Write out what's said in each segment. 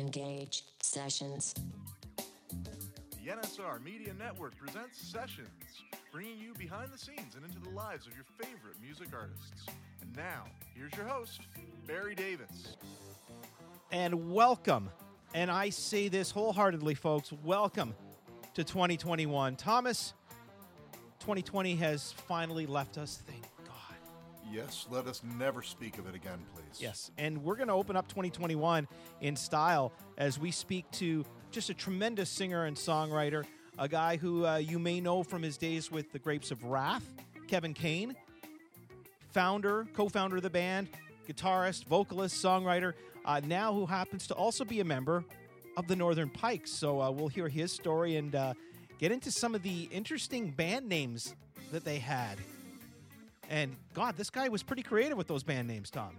Engage sessions. The NSR Media Network presents Sessions, bringing you behind the scenes and into the lives of your favorite music artists. And now, here's your host, Barry Davis. and welcome. And I say this wholeheartedly, folks. Welcome to 2021. Thomas, 2020 has finally left us. Thank God. Yes, let us never speak of it again, please. Yes. And we're going to open up 2021 in style as we speak to just a tremendous singer and songwriter, a guy who uh, you may know from his days with the Grapes of Wrath, Kevin Kane, founder, co founder of the band, guitarist, vocalist, songwriter, uh, now who happens to also be a member of the Northern Pikes. So uh, we'll hear his story and uh, get into some of the interesting band names that they had. And God, this guy was pretty creative with those band names, Tom.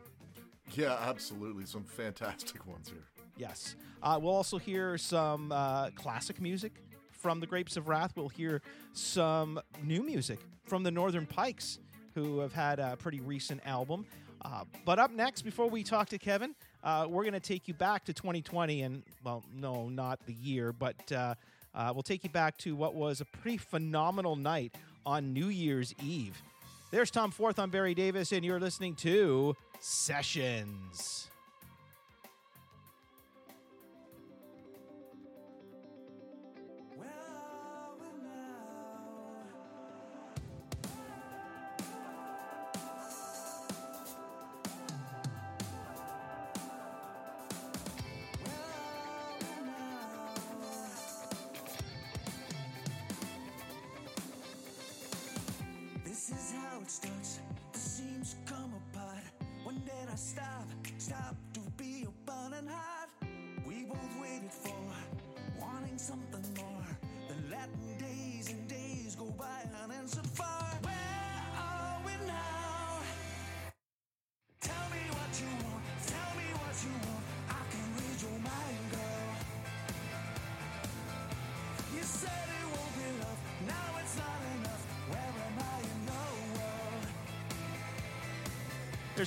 Yeah, absolutely. Some fantastic ones here. Yes. Uh, we'll also hear some uh, classic music from the Grapes of Wrath. We'll hear some new music from the Northern Pikes, who have had a pretty recent album. Uh, but up next, before we talk to Kevin, uh, we're going to take you back to 2020. And, well, no, not the year, but uh, uh, we'll take you back to what was a pretty phenomenal night on New Year's Eve. There's Tom Forth. I'm Barry Davis, and you're listening to Sessions.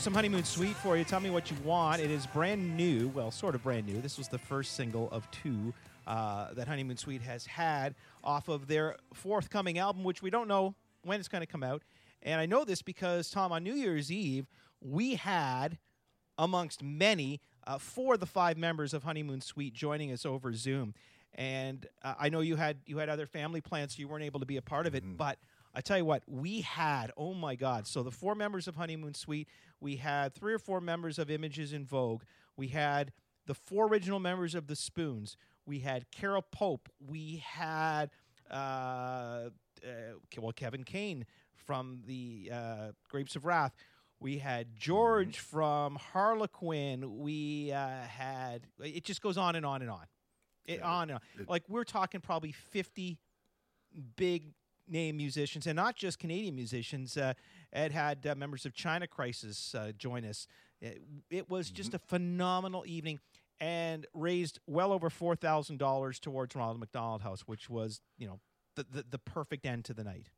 There's some Honeymoon Suite for you. Tell me what you want. It is brand new. Well, sort of brand new. This was the first single of two uh, that Honeymoon Suite has had off of their forthcoming album, which we don't know when it's going to come out. And I know this because, Tom, on New Year's Eve, we had, amongst many, uh, four of the five members of Honeymoon Suite joining us over Zoom. And uh, I know you had you had other family plans, so you weren't able to be a part of it. But I tell you what, we had, oh my God. So the four members of Honeymoon Suite, we had three or four members of Images in Vogue. We had the four original members of the Spoons. We had Carol Pope. We had, uh, uh, well, Kevin Kane from the uh, Grapes of Wrath. We had George from Harlequin. We uh, had, it just goes on and on and on. It, on and on. it- like we're talking probably 50 big name musicians, and not just Canadian musicians. Uh, Ed had uh, members of China Crisis uh, join us. It, it was just a phenomenal evening, and raised well over four thousand dollars towards Ronald McDonald House, which was you know the, the the perfect end to the night.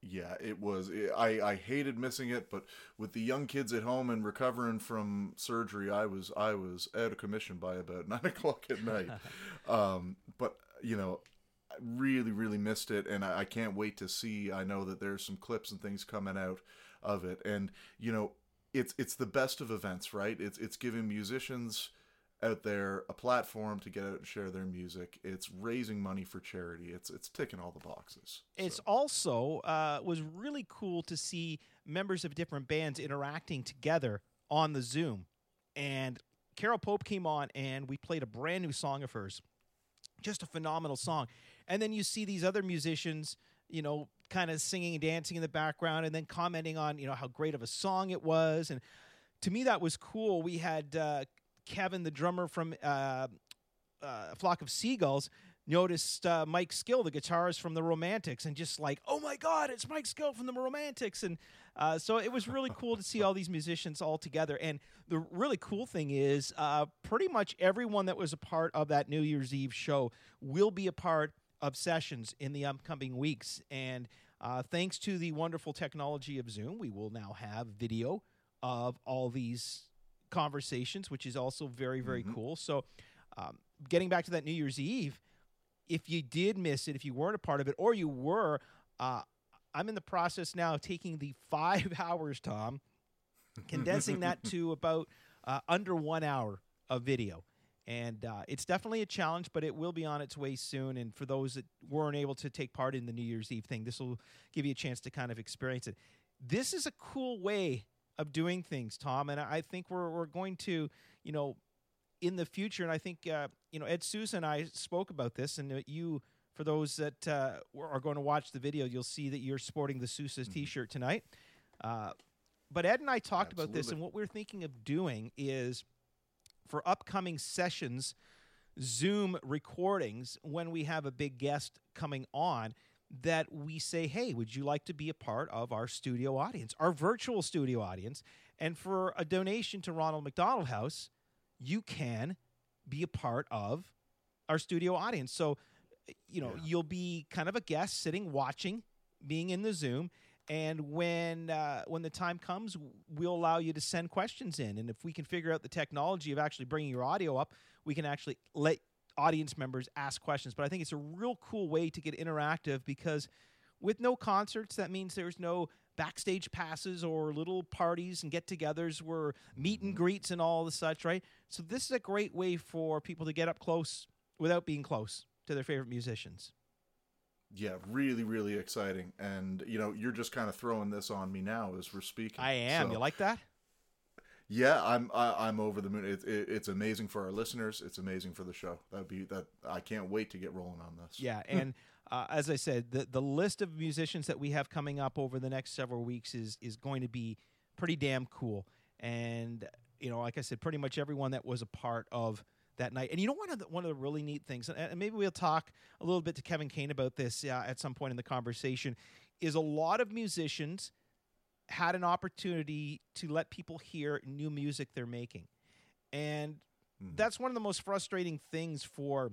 Yeah, it was. I, I hated missing it, but with the young kids at home and recovering from surgery, I was I was out of commission by about nine o'clock at night. um, but you know, really really missed it, and I, I can't wait to see. I know that there's some clips and things coming out of it, and you know, it's it's the best of events, right? It's it's giving musicians out there a platform to get out and share their music. It's raising money for charity. It's it's ticking all the boxes. It's So- also uh, was really cool to see members of different bands interacting together on the Zoom. And Carol Pope came on, and we played a brand new song of hers, just a phenomenal song. And then you see these other musicians, you know, kind of singing and dancing in the background, and then commenting on you know how great of a song it was. And to me, that was cool. We had uh, Kevin, the drummer from uh, uh, Flock of Seagulls, noticed uh, Mike Skill, the guitarist from the Romantics, and just like, oh my God, it's Mike Skill from the Romantics. And uh, so it was really cool to see all these musicians all together. And the really cool thing is, uh, pretty much everyone that was a part of that New Year's Eve show will be a part of sessions in the upcoming weeks. And uh, thanks to the wonderful technology of Zoom, we will now have video of all these conversations, which is also very, very cool. So um, getting back to that New Year's Eve, if you did miss it, if you weren't a part of it, or you were, uh, I'm in the process now of taking the five hours, Tom, condensing that to about uh, under one hour of video. And uh, it's definitely a challenge, but it will be on its way soon. And for those that weren't able to take part in the New Year's Eve thing, this will give you a chance to kind of experience it. This is a cool way of doing things, Tom. And I think we're, we're going to, you know, in the future, and I think, uh, you know, Ed Souza and I spoke about this, and uh, you, for those that uh, are going to watch the video, you'll see that you're sporting the Sousa's Mm-hmm. t shirt tonight. Uh, but Ed and I talked about this, and what we're thinking of doing is for upcoming sessions, Zoom recordings, when we have a big guest coming on, that we say, hey, would you like to be a part of our studio audience, our virtual studio audience? And for a donation to Ronald McDonald House, you can be a part of our studio audience. So, you know, Yeah. you'll be kind of a guest sitting watching, being in the Zoom. And when uh, when the time comes, we'll allow you to send questions in. And if we can figure out the technology of actually bringing your audio up, we can actually let audience members ask questions. But I think it's a real cool way to get interactive because with no concerts, that means there's no backstage passes or little parties and get-togethers where meet and greets and all the such, right? So this is a great way for people to get up close without being close to their favorite musicians. Yeah, really, really exciting. And you know, you're just kind of throwing this on me now as we're speaking. I am. So, you like that? Yeah, I'm. I, I'm over the moon. It, it, it's amazing for our listeners. It's amazing for the show. That'd be that. I can't wait to get rolling on this. Yeah, and uh, as I said, the the list of musicians that we have coming up over the next several weeks is is going to be pretty damn cool. And you know, like I said, pretty much everyone that was a part of that night. And you know, one of the one of the really neat things, and and maybe we'll talk a little bit to Kevin Kane about this uh, at some point in the conversation, is a lot of musicians had an opportunity to let people hear new music they're making, and that's one of the most frustrating things for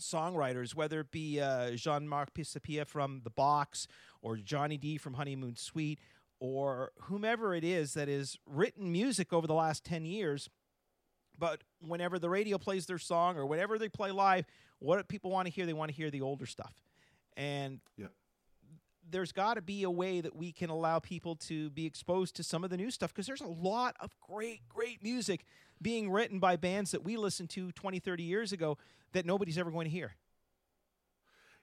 songwriters, whether it be uh, Jean Marc Pisapia from The Box or Johnnie Dee from Honeymoon Suite or whomever it is that has written music over the last 10 years. But whenever the radio plays their song or whenever they play live, what people want to hear, they want to hear the older stuff. And Yeah. there's got to be a way that we can allow people to be exposed to some of the new stuff because there's a lot of great, great music being written by bands that we listened to 20, 30 years ago that nobody's ever going to hear.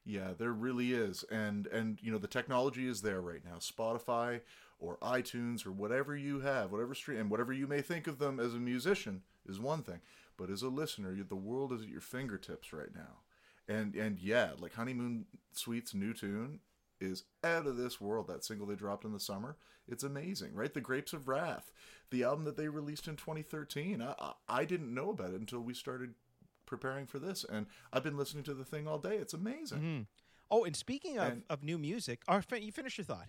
Yeah, there really is, and and you know the technology is there right now. Spotify or iTunes or whatever you have, whatever stream, and whatever you may think of them as a musician is one thing, but as a listener, you, the world is at your fingertips right now. And and yeah, like Honeymoon Suite's new tune is out of this world. That single they dropped in the summer, it's amazing, right? The Grapes of Wrath, the album that they released in 2013. I I, didn't know about it until we started preparing for this, and I've been listening to the thing all day. It's amazing. Mm-hmm. Oh, and speaking of, And- of new music, fin- you finish your thought.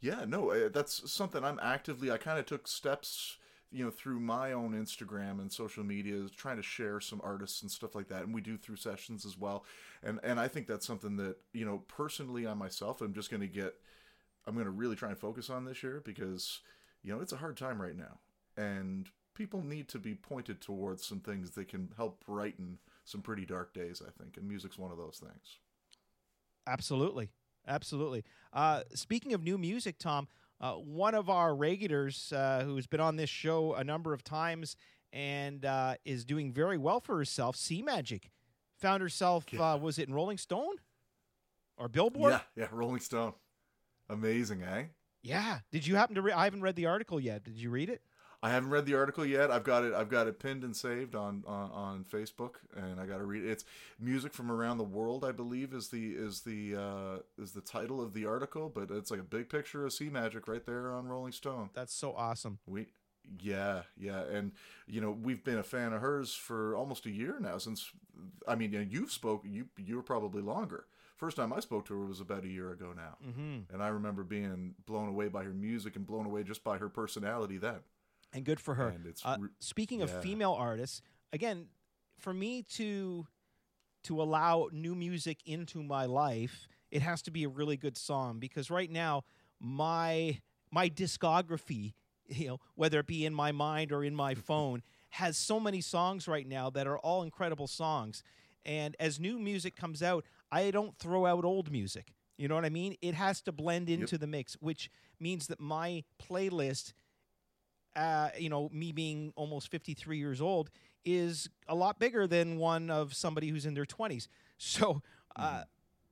Yeah, no, uh, that's something I'm actively. I kind of took steps, you know, through my own Instagram and social media, trying to share some artists and stuff like that, and we do through sessions as well. And and I think that's something that you know, personally, I myself, i'm just going to get. I'm going to really try and focus on this year because you know it's a hard time right now, and people need to be pointed towards some things that can help brighten some pretty dark days. I think, and music's one of those things. Absolutely. Absolutely. Uh, speaking of new music, Tom, uh, one of our regulars uh, who's been on this show a number of times and uh, is doing very well for herself, Sea Magic, found herself, uh, was it in Rolling Stone or Billboard? Yeah, yeah, Rolling Stone, amazing, eh? Yeah. Did you happen to read? I haven't read the article yet. Did you read it? I haven't read the article yet. I've got it. I've got it pinned and saved on on, on Facebook, and I got to read it. It's music from around the world. I believe is the is the uh, is the title of the article, but it's like a big picture of Sea Magic right there on Rolling Stone. That's so awesome. We, yeah, yeah, and you know we've been a fan of hers for almost a year now. Since I mean, you've spoken. You you were probably longer. First time I spoke to her was about a year ago now, mm-hmm. and I remember being blown away by her music and blown away just by her personality then. And good for her. Uh, re- speaking of female artists, again, for me to to allow new music into my life, it has to be a really good song because right now my my discography, you know, whether it be in my mind or in my phone, has so many songs right now that are all incredible songs. And as new music comes out, I don't throw out old music. You know what I mean? It has to blend into the mix, which means that my playlist, uh, you know, me being almost 53 years old, is a lot bigger than one of somebody who's in their 20s. So, uh,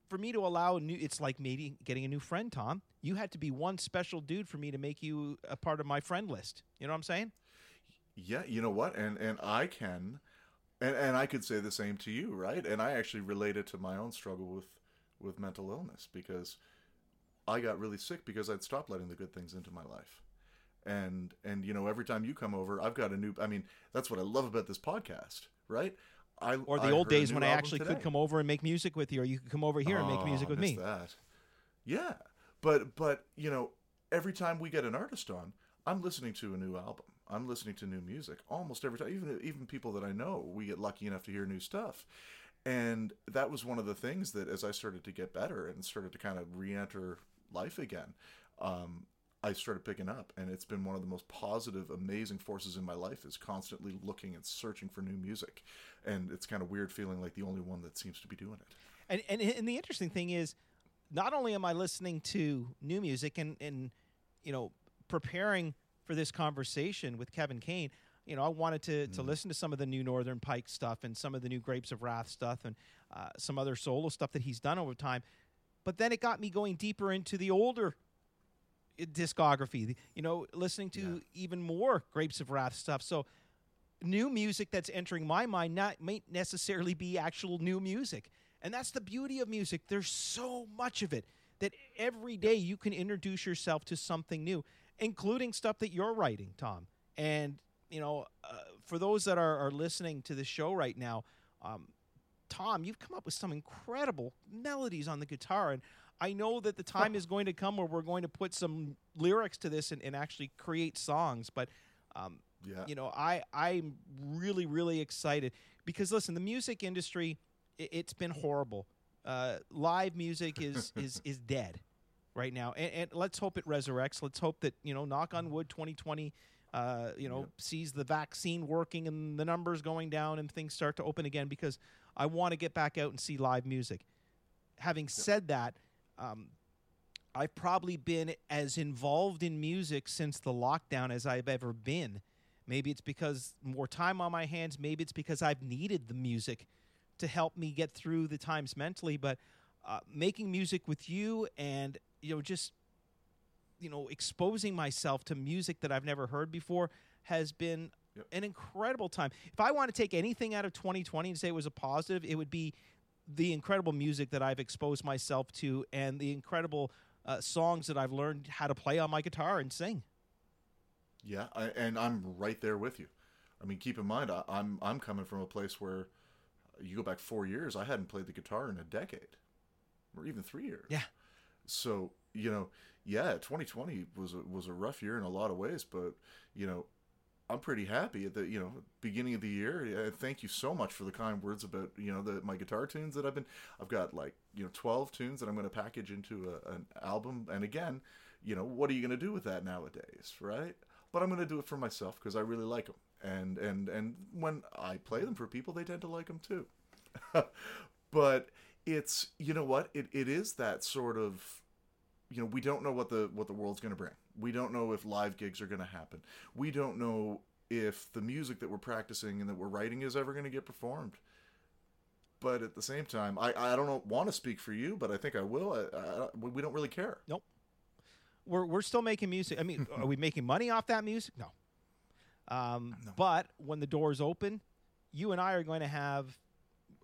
for me to allow new, it's like maybe getting a new friend, Tom. You had to be one special dude for me to make you a part of my friend list. You know what I'm saying? Yeah, you know what? And and I can and and I could say the same to you, right? And I actually relate it to my own struggle with with mental illness because I got really sick because I'd stopped letting the good things into my life. And and you know, every time you come over, I've got a new I mean, that's what I love about this podcast, right? I Or the I old days when I actually today. could come over and make music with you, or you could come over here and make Oh, music with me. That. Yeah, but but you know, every time we get an artist on, I'm listening to a new album. I'm listening to new music almost every time. Even even people that I know, we get lucky enough to hear new stuff. And that was one of the things that, as I started to get better and started to kind of re-enter life again, um, I started picking up, and it's been one of the most positive, amazing forces in my life. Is constantly looking and searching for new music, and it's kind of weird feeling like the only one that seems to be doing it. And, and and the interesting thing is, not only am I listening to new music and and you know preparing for this conversation with Kevin Kane, you know I wanted to to listen to some of the new Northern Pike stuff and some of the new Grapes of Wrath stuff and uh, some other solo stuff that he's done over time. But then it got me going deeper into the older discography. You know, listening to even more Grapes of Wrath stuff. So new music that's entering my mind not might necessarily be actual new music. And that's the beauty of music. There's so much of it that every day you can introduce yourself to something new, including stuff that you're writing, Tom. And, you know, uh, for those that are, are listening to the show right now, um, Tom, you've come up with some incredible melodies on the guitar. And I know that the time is going to come where we're going to put some lyrics to this and, and actually create songs. But, um, Yeah. you know, I, I'm really, really excited because, listen, the music industry, it, it's been horrible. Uh, live music is, is, is dead right now. And, and let's hope it resurrects. Let's hope that, you know, knock on wood, 2020, uh, you know, Yep. sees the vaccine working and the numbers going down and things start to open again because I want to get back out and see live music. Having said that, um, I've probably been as involved in music since the lockdown as I've ever been. Maybe it's because more time on my hands. Maybe it's because I've needed the music to help me get through the times mentally. But uh, making music with you and you know just you know exposing myself to music that I've never heard before has been Yep. an incredible time. If I want to take anything out of 2020 and say it was a positive, it would be the incredible music that I've exposed myself to and the incredible uh, songs that I've learned how to play on my guitar and sing. Yeah, I, and I'm right there with you. I mean, keep in mind, I, I'm I'm coming from a place where you go back four years, I hadn't played the guitar in a decade, or even three years. Yeah. So you know, yeah, 2020 was a, was a rough year in a lot of ways, but you know, I'm pretty happy at the you know beginning of the year. Thank you so much for the kind words about you know the my guitar tunes that I've been. I've got like you know 12 tunes that I'm going to package into a, an album. And again, you know, what are you going to do with that nowadays, right? But I'm going to do it for myself because I really like them. And and and when I play them for people, they tend to like them too. but it's you know what it, it is that sort of you know we don't know what the what the world's going to bring we don't know if live gigs are going to happen we don't know if the music that we're practicing and that we're writing is ever going to get performed but at the same time i i don't want to speak for you but i think i will I, I, we don't really care Nope. We're we're still making music. I mean, are we making money off that music? No. Um, But when the doors open, you and I are going to have,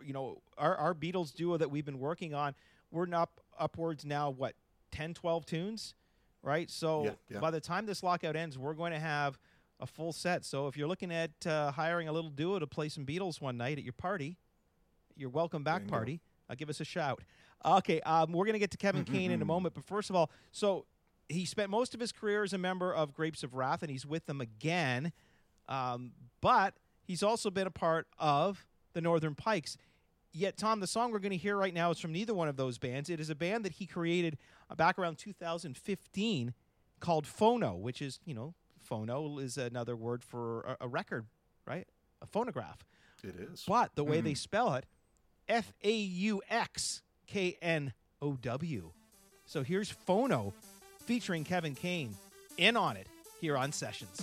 you know, our, our Beatles duo that we've been working on. We're up upwards now. What 10, 12 tunes, right? So Yeah, yeah. by the time this lockout ends, we're going to have a full set. So if you're looking at uh, hiring a little duo to play some Beatles one night at your party, your welcome back party, uh, give us a shout. Okay, um, we're going to get to Kevin Kane in a moment, but first of all, so he spent most of his career as a member of Grapes of Wrath, and he's with them again. Um, but he's also been a part of the Northern Pikes. Yet, Tom, the song we're going to hear right now is from neither one of those bands. It is a band that he created uh, back around 2015 called Fauxknow, which is, you know, phono is another word for a, a record right? A phonograph. It is. But the way they spell it, F A U X K N O W. So here's Fauxknow featuring Kevin Kane in on it here on Sessions.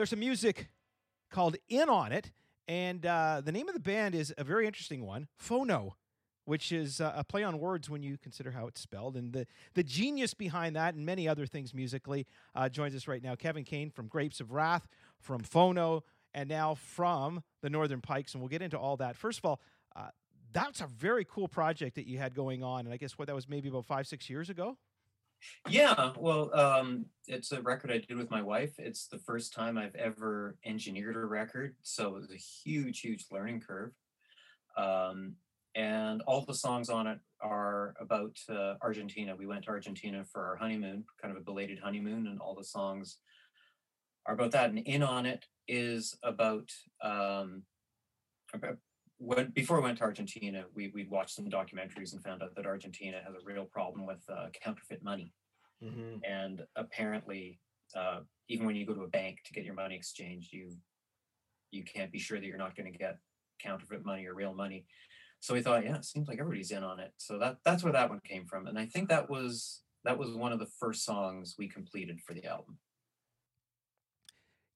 There's some music called In on it, and uh, the name of the band is a very interesting one, Fauxknow, which is uh, a play on words when you consider how it's spelled. And the, the genius behind that and many other things musically uh, joins us right now. Kevin Kane from Grapes of Wrath, from Fauxknow, and now from the Northern Pikes. And we'll get into all that. First of all, uh, that's a very cool project that you had going on. And I guess what that was maybe about five, six years ago? Yeah, well, um, it's a record I did with my wife. It's the first time I've ever engineered a record, so it was a huge, huge learning curve. Um, and all the songs on it are about uh, Argentina. We went to Argentina for our honeymoon, kind of a belated honeymoon, and all the songs are about that. And in on it is about um, when before we went to Argentina, we we watched some documentaries and found out that Argentina has a real problem with uh, counterfeit money, and apparently, uh, even when you go to a bank to get your money exchanged, you you can't be sure that you're not going to get counterfeit money or real money. So we thought, yeah, it seems like everybody's in on it. So that that's where that one came from, and I think that was that was one of the first songs we completed for the album.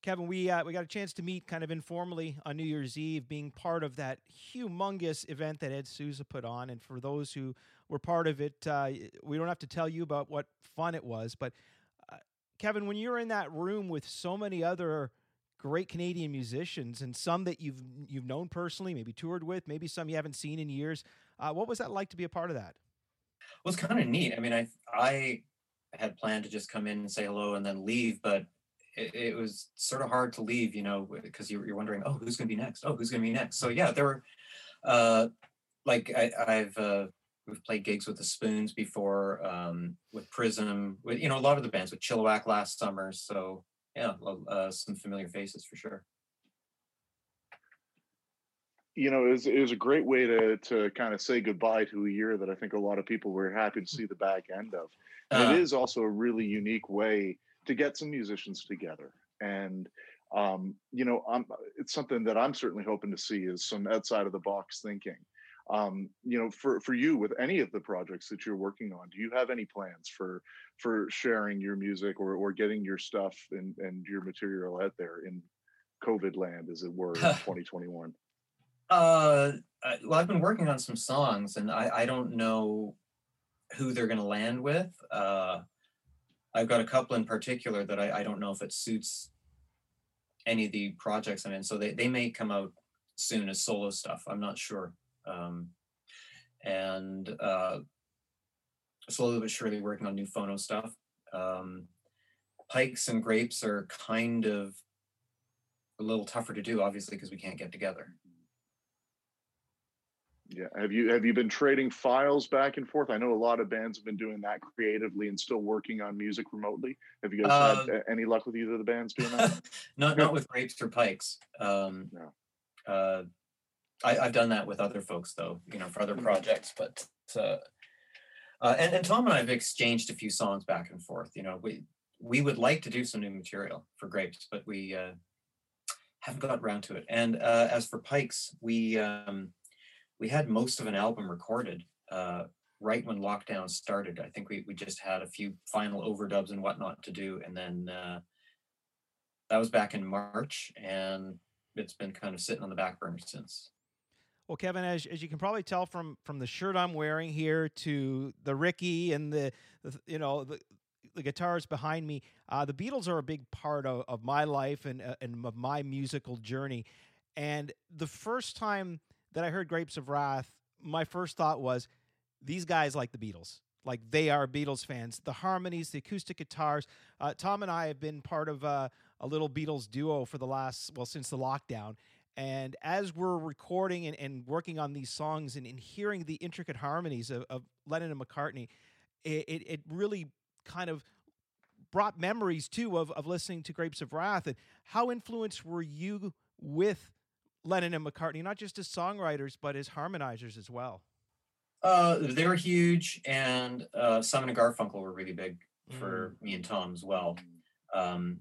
Kevin, we uh, we got a chance to meet kind of informally on New Year's Eve, being part of that humongous event that Ed Souza put on. And for those who were part of it, uh, we don't have to tell you about what fun it was. But uh, Kevin, when you're in that room with so many other great Canadian musicians and some that you've you've known personally, maybe toured with, maybe some you haven't seen in years, uh, what was that like to be a part of that? Well, it's kind of neat. I mean, I I had planned to just come in and say hello and then leave, but it, it was sort of hard to leave, you know, because you're, you're wondering, oh, who's going to be next? Oh, who's going to be next? So yeah, there were, uh, like I, I've uh, we've played gigs with the Spoons before, um, with Prism, with you know a lot of the bands with Chilliwack last summer. So yeah, uh, some familiar faces for sure. you know, it was, it was a great way to to kind of say goodbye to a year that I think a lot of people were happy to see the back end of. And Uh, it is also a really unique way to get some musicians together. And um, you know, I'm it's something that I'm certainly hoping to see is some outside of the box thinking. Um, you know, for for you with any of the projects that you're working on, do you have any plans for for sharing your music or or getting your stuff and and your material out there in COVID land, as it were, in 2021? Uh, well, I've been working on some songs, and I, I don't know who they're going to land with. Uh, I've got a couple in particular that I, I don't know if it suits any of the projects I'm in, so they, they may come out soon as solo stuff. I'm not sure. Um, and uh, slowly but surely working on new Fauxknow stuff. Um, Pikes and grapes are kind of a little tougher to do, obviously, because we can't get together. Yeah. Have you have you been trading files back and forth? I know a lot of bands have been doing that creatively and still working on music remotely. Have you guys had Uh, uh, any luck with either of the bands doing that? not not with grapes or pikes. Um, No. uh, I, I've done that with other folks though, you know, for other projects. But uh, uh, and, and Tom and I have exchanged a few songs back and forth. You know, we we would like to do some new material for grapes, but we uh, haven't got around to it. And uh, as for pikes, we um, we had most of an album recorded uh, right when lockdown started. I think we we just had a few final overdubs and whatnot to do, and then uh, that was back in March, and it's been kind of sitting on the back burner since. Well, Kevin, as, as you can probably tell from from the shirt I'm wearing here to the Ricky and the, the you know the, the guitars behind me, uh, the Beatles are a big part of, of my life and uh, and of my musical journey. And the first time that I heard Grapes of Wrath, my first thought was, these guys like the Beatles. Like they are Beatles fans. The harmonies, the acoustic guitars. Uh, Tom and I have been part of uh, a little Beatles duo for the last well since the lockdown. And as we're recording and, and working on these songs and, and hearing the intricate harmonies of, of Lennon and McCartney, it, it, it really kind of brought memories too of, of listening to Grapes of Wrath. And how influenced were you with Lennon and McCartney, not just as songwriters, but as harmonizers as well? Uh, they were huge, and uh, Simon and Garfunkel were really big for Mm. me and Tom as well. Um,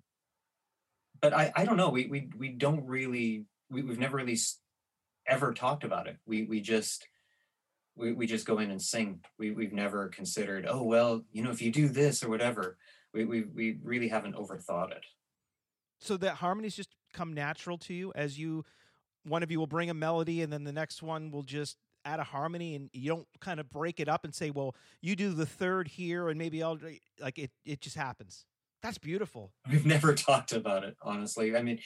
but I, I don't know. We we we don't really we, we've never really s- ever talked about it. We we just we, we just go in and sing. We we've never considered, oh well, you know, if you do this or whatever. We we we really haven't overthought it. so that harmonies just come natural to you as you one of you will bring a melody and then the next one will just add a harmony and you don't kind of break it up and say well you do the third here and maybe i'll like it it just happens that's beautiful We've never talked about it, honestly. I mean,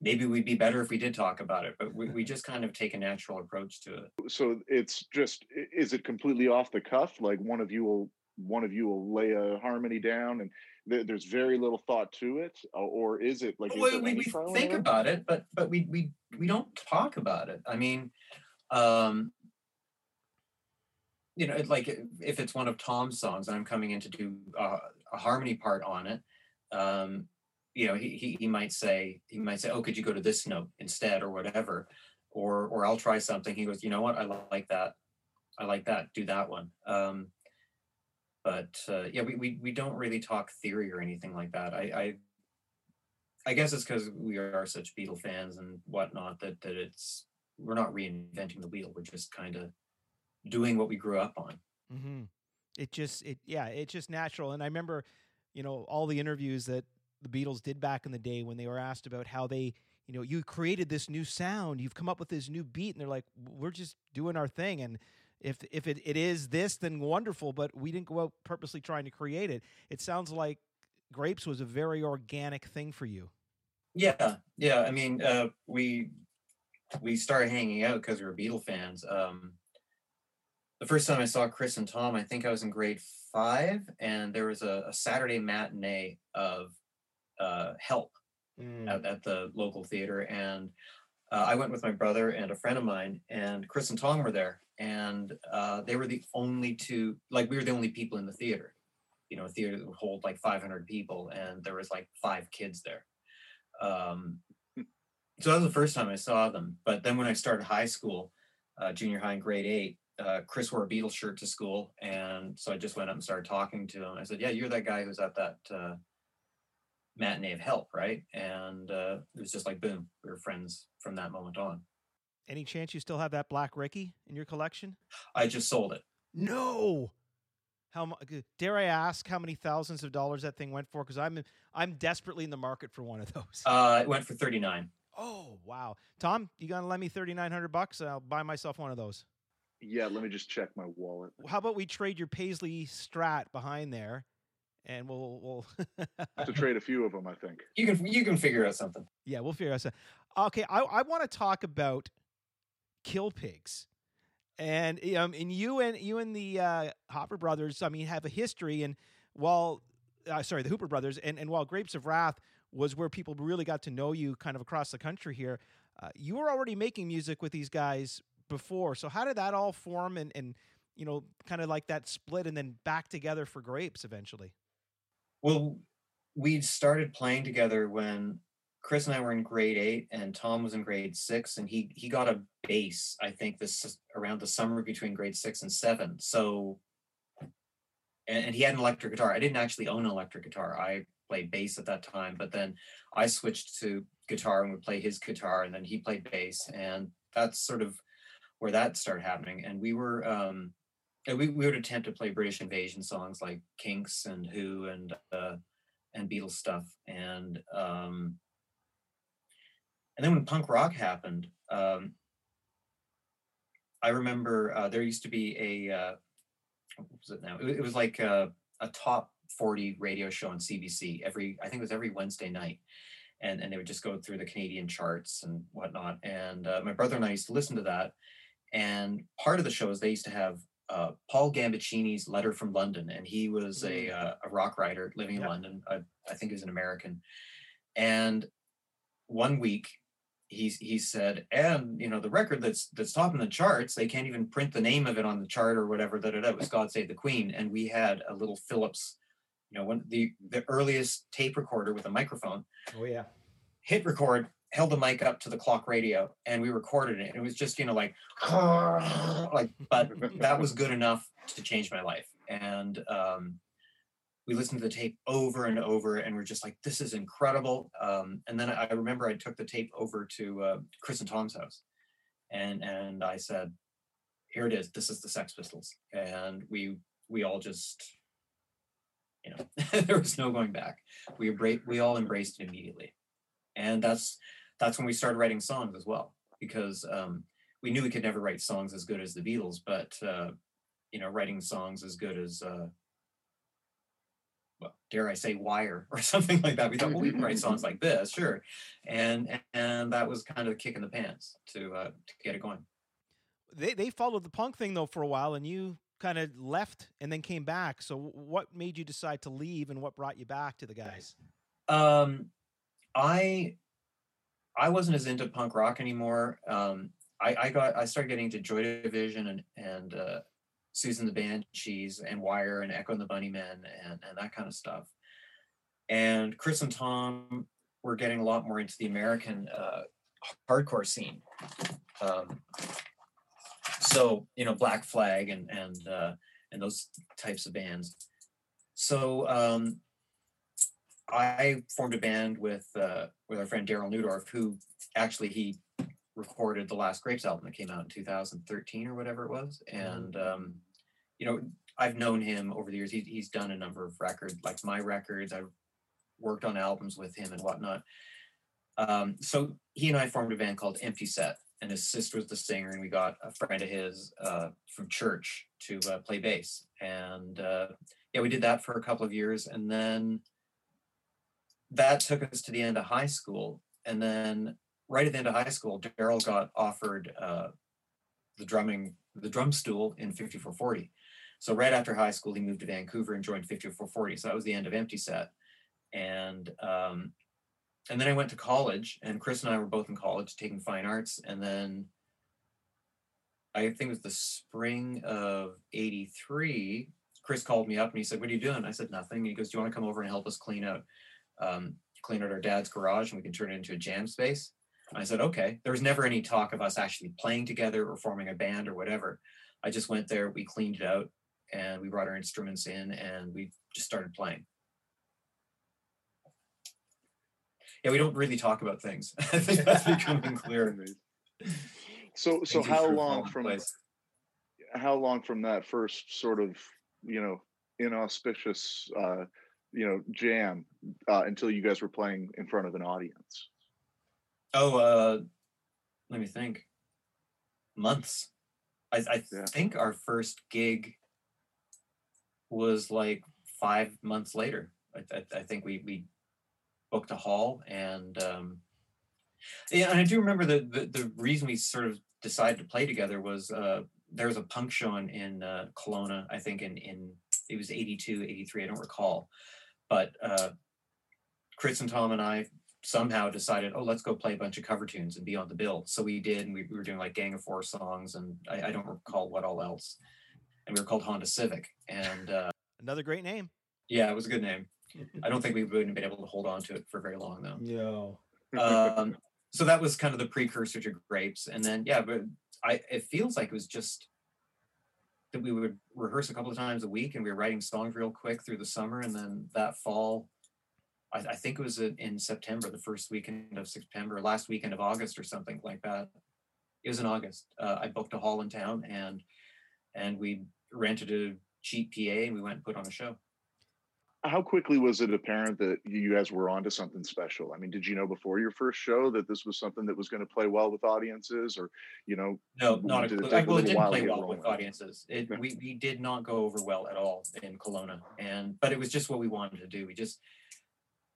maybe we'd be better if we did talk about it, but we, we just kind of take a natural approach to it. so it's just is it completely off the cuff? Like one of you will one of you will lay a harmony down and there, there's very little thought to it, or, is it like Well, there we, we think about it, but but we we we don't talk about it. I mean, um, you know, like if it's one of Tom's songs and I'm coming in to do uh, a harmony part on it, um, you know, he, he he might say he might say, "Oh, could you go to this note instead or whatever," or or I'll try something. He goes, "You know what? I like that. I like that. Do that one." Um, but uh, yeah, we, we we don't really talk theory or anything like that. I I, I guess it's because we are such Beatle fans and whatnot that that it's we're not reinventing the wheel. We're just kind of doing what we grew up on. mm-hmm. it just it yeah it's just natural and i remember you know all the interviews that the beatles did back in the day when they were asked about how they you know you created this new sound you've come up with this new beat and they're like we're just doing our thing and if if it, it is this then wonderful but we didn't go out purposely trying to create it it sounds like grapes was a very organic thing for you Yeah, yeah. I mean, uh, we we started hanging out because we were Beatle fans. Um, the first time I saw Chris and Tom, I think I was in grade five, and there was a, a Saturday matinee of uh, Help at, at the local theater, and uh, I went with my brother and a friend of mine, and Chris and Tom were there, and uh, they were the only two, like we were the only people in the theater. You know, a theater that would hold like 500 people, and there was like five kids there. Um, so that was the first time I saw them. But then when I started high school, uh, junior high in grade eight, uh, Chris wore a Beatles shirt to school, and so I just went up and started talking to him. I said, "Yeah, you're that guy who's at that uh, matinee of Help, right?" And uh, it was just like boom, we were friends from that moment on. Any chance you still have that black ricky in your collection I just sold it. No. How dare I ask how many thousands of dollars that thing went for? Because I'm I'm desperately in the market for one of those. Uh, it went for thirty nine. oh wow, Tom, you gonna lend me thirty nine hundred bucks? I'll buy myself one of those. Yeah, let me just check my wallet. How about we trade your Paisley Strat behind there, and we'll we'll have to trade a few of them, I think. You can you can figure out something. yeah we'll figure out. something. Okay, I I want to talk about kill pigs. And um, and you and you and the uh, Hopper brothers, I mean, have a history. And while uh, sorry, the Hooper brothers, and and while Grapes of Wrath was where people really got to know you, kind of across the country here, uh, you were already making music with these guys before. So how did that all form, and and you know, kind of like that split, and then back together for Grapes eventually? Well, we'd started playing together when Chris and I were in grade eight, and Tom was in grade six, and he he got a bass. I think this around the summer between grade six and seven. So, and, and he had an electric guitar. I didn't actually own an electric guitar. I played bass at that time, but then I switched to guitar and would play his guitar, and then he played bass, and that's sort of where that started happening. And we were um, we, we would attempt to play British invasion songs like Kinks and Who and uh, and Beatles stuff, and um, and then when punk rock happened, um, I remember uh, there used to be a uh, what was it now? It, it was like a, a, top forty radio show on CBC every I think it was every Wednesday night, and and they would just go through the Canadian charts and whatnot. And uh, my brother and I used to listen to that. And part of the show is they used to have uh, Paul Gambaccini's Letter from London, and he was a, mm. uh, a rock writer living in London. I, I think he was an American. And one week he he said, and you know the record that's that's top in the charts, they can't even print the name of it on the chart or whatever. That it was God Save the Queen, and we had a little Philips, you know, one the the earliest tape recorder with a microphone. Oh yeah, hit record, held the mic up to the clock radio, and we recorded it. It was just you know like like, but that was good enough to change my life, and um, we listened to the tape over and over and we're just like this is incredible. Um, and then i remember i took the tape over to uh, chris and tom's house and and i said here it is. This is the sex pistols. And we we all just you know there was no going back. We embraced we all embraced it immediately. And that's that's when we started writing songs as well because um, we knew we could never write songs as good as the beatles but uh, you know writing songs as good as uh, well, dare I say, Wire or something like that. We thought, well, we can write songs like this, sure, and and that was kind of a kick in the pants to uh, to get it going. They they followed the punk thing though for a while, and you kind of left and then came back. So, what made you decide to leave, and what brought you back to the guys? Um, I I wasn't as into punk rock anymore. Um, I, I got I started getting into Joy Division and and uh, And the Banshees and Wire and Echo and the Bunnymen and, and that kind of stuff. And Chris and Tom were getting a lot more into the American uh, hardcore scene. Um, so you know, Black Flag and and uh, and those types of bands. So um, I formed a band with uh, with our friend Daryl Neudorf, who actually he recorded the last Grapes album that came out in 2013 or whatever it was. And, mm-hmm. um, you know, I've known him over the years. He, he's done a number of records, like my records. I've worked on albums with him and whatnot. Um, so he and I formed a band called Empty Set, and his sister was the singer, and we got a friend of his uh, from church to uh, play bass. And uh, yeah, we did that for a couple of years, and then that took us to the end of high school. And then right at the end of high school, Daryl got offered uh, the drumming, the drum stool in 5440. So right after high school, he moved to Vancouver and joined 5440. So that was the end of Empty Set. And um, and then I went to college, and Chris and I were both in college taking fine arts. And then I think it was the spring of 83. Chris called me up and he said, What are you doing? I said, Nothing. he goes, Do you want to come over and help us clean out um, clean out our dad's garage and we can turn it into a jam space? I said, okay. There was never any talk of us actually playing together or forming a band or whatever. I just went there, we cleaned it out, and we brought our instruments in and we just started playing. Yeah, we don't really talk about things. I think that's becoming clear. So, so how long from place. how long from that first sort of you know inauspicious uh, you know jam uh, until you guys were playing in front of an audience? Oh, uh, let me think. Months. I, I yeah. think our first gig was like five months later. I, I, I think we we booked a hall and um, yeah, and I do remember the, the, the reason we sort of decided to play together was uh, there was a punk show in, in uh, Kelowna. I think in in it was 82, 83, I don't recall. but uh, Chris and Tom and I somehow decided, oh, let's go play a bunch of cover tunes and be on the bill. So we did, and we, we were doing like Gang of Four songs, and I, I don't recall what all else. And we were called Honda Civic, and uh, Another great name. yeah, it was a good name. I don't think we would have been able to hold on to it for very long though. No. um, so that was kind of the precursor to grapes and then yeah but i it feels like it was just that we would rehearse a couple of times a week and we were writing songs real quick through the summer and then that fall i, I think it was in september the first weekend of september last weekend of august or something like that it was in august uh, i booked a hall in town and and we rented a cheap pa and we went and put on a show How quickly was it apparent that you guys were onto something special? I mean, did you know before your first show that this was something that was going to play well with audiences, or you know, No, not a did it clue. a Well, it didn't play well with audiences. It, we we did not go over well at all in Kelowna, and but it was just what we wanted to do. We just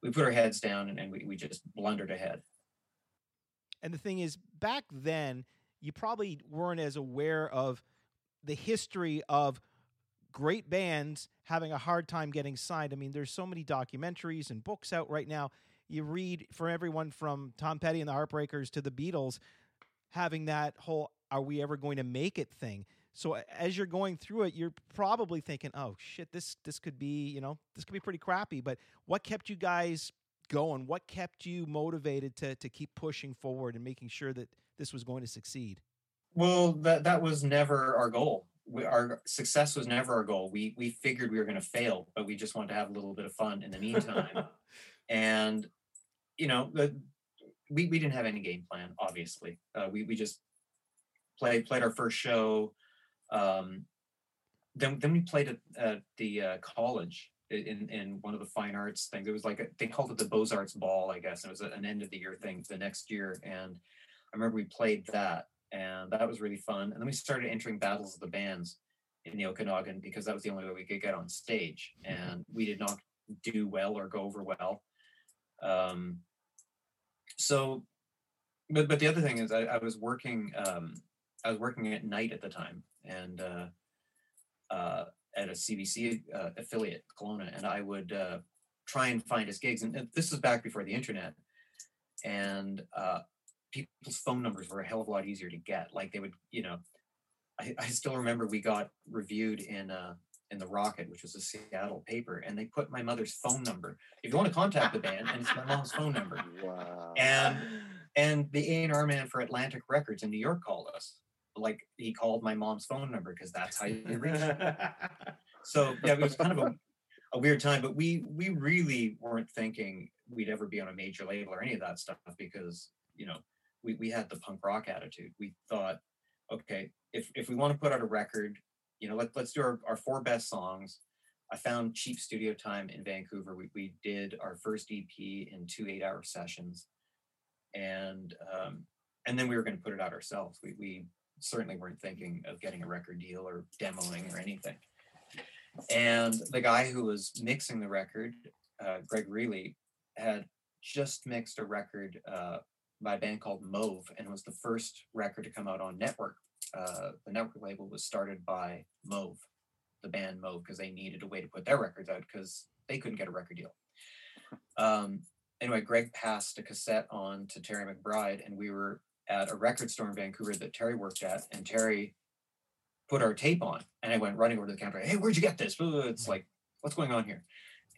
we put our heads down and, and we, we just blundered ahead. And the thing is, back then, you probably weren't as aware of the history of great bands having a hard time getting signed. I mean, there's so many documentaries and books out right now. You read from everyone from Tom Petty and the Heartbreakers to the Beatles having that whole are we ever going to make it thing. So as you're going through it, you're probably thinking, "Oh shit, this this could be, you know, this could be pretty crappy." But what kept you guys going? What kept you motivated to to keep pushing forward and making sure that this was going to succeed? Well, that that was never our goal. We, our success was never our goal. We we figured we were going to fail, but we just wanted to have a little bit of fun in the meantime. and you know, the, we we didn't have any game plan. Obviously, uh, we we just played played our first show. Um, then then we played at, at the uh, college in in one of the fine arts things. It was like a, they called it the Beaux Arts Ball, I guess. It was an end of the year thing the next year, and I remember we played that, and that was really fun. And then we started entering battles of the bands in the Okanagan because that was the only way we could get on stage, and we did not do well or go over well. Um, so, but but the other thing is, I, I was working. Um, I was working at night at the time, and uh, uh, at a CBC uh, affiliate, Kelowna, and I would uh, try and find us gigs. And this was back before the internet, and uh, people's phone numbers were a hell of a lot easier to get. Like they would, you know, I, I still remember we got reviewed in uh, in the Rocket, which was a Seattle paper, and they put my mother's phone number. If you want to contact the band, and it's my mom's phone number. Wow. And and the A and R man for Atlantic Records in New York called us. Like he called my mom's phone number because that's how you reach. So yeah, it was kind of a, a weird time, but we we really weren't thinking we'd ever be on a major label or any of that stuff because you know we we had the punk rock attitude. We thought, okay, if if we want to put out a record, you know, let let's do our, our four best songs. I found cheap studio time in Vancouver. We we did our first EP in two eight hour sessions, and um, and then we were going to put it out ourselves. We we certainly weren't thinking of getting a record deal or demoing or anything. And the guy who was mixing the record, uh, Greg Reely, had just mixed a record uh, by a band called Mauve, and was the first record to come out on Nettwerk. Uh, the Nettwerk label was started by Mauve, the band Mauve, because they needed a way to put their records out because they couldn't get a record deal. Um, anyway, Greg passed a cassette on to Terry McBride, and we were at a record store in Vancouver that Terry worked at, and Terry put our tape on, and I went running over to the counter. Hey, where'd you get this? It's like, what's going on here?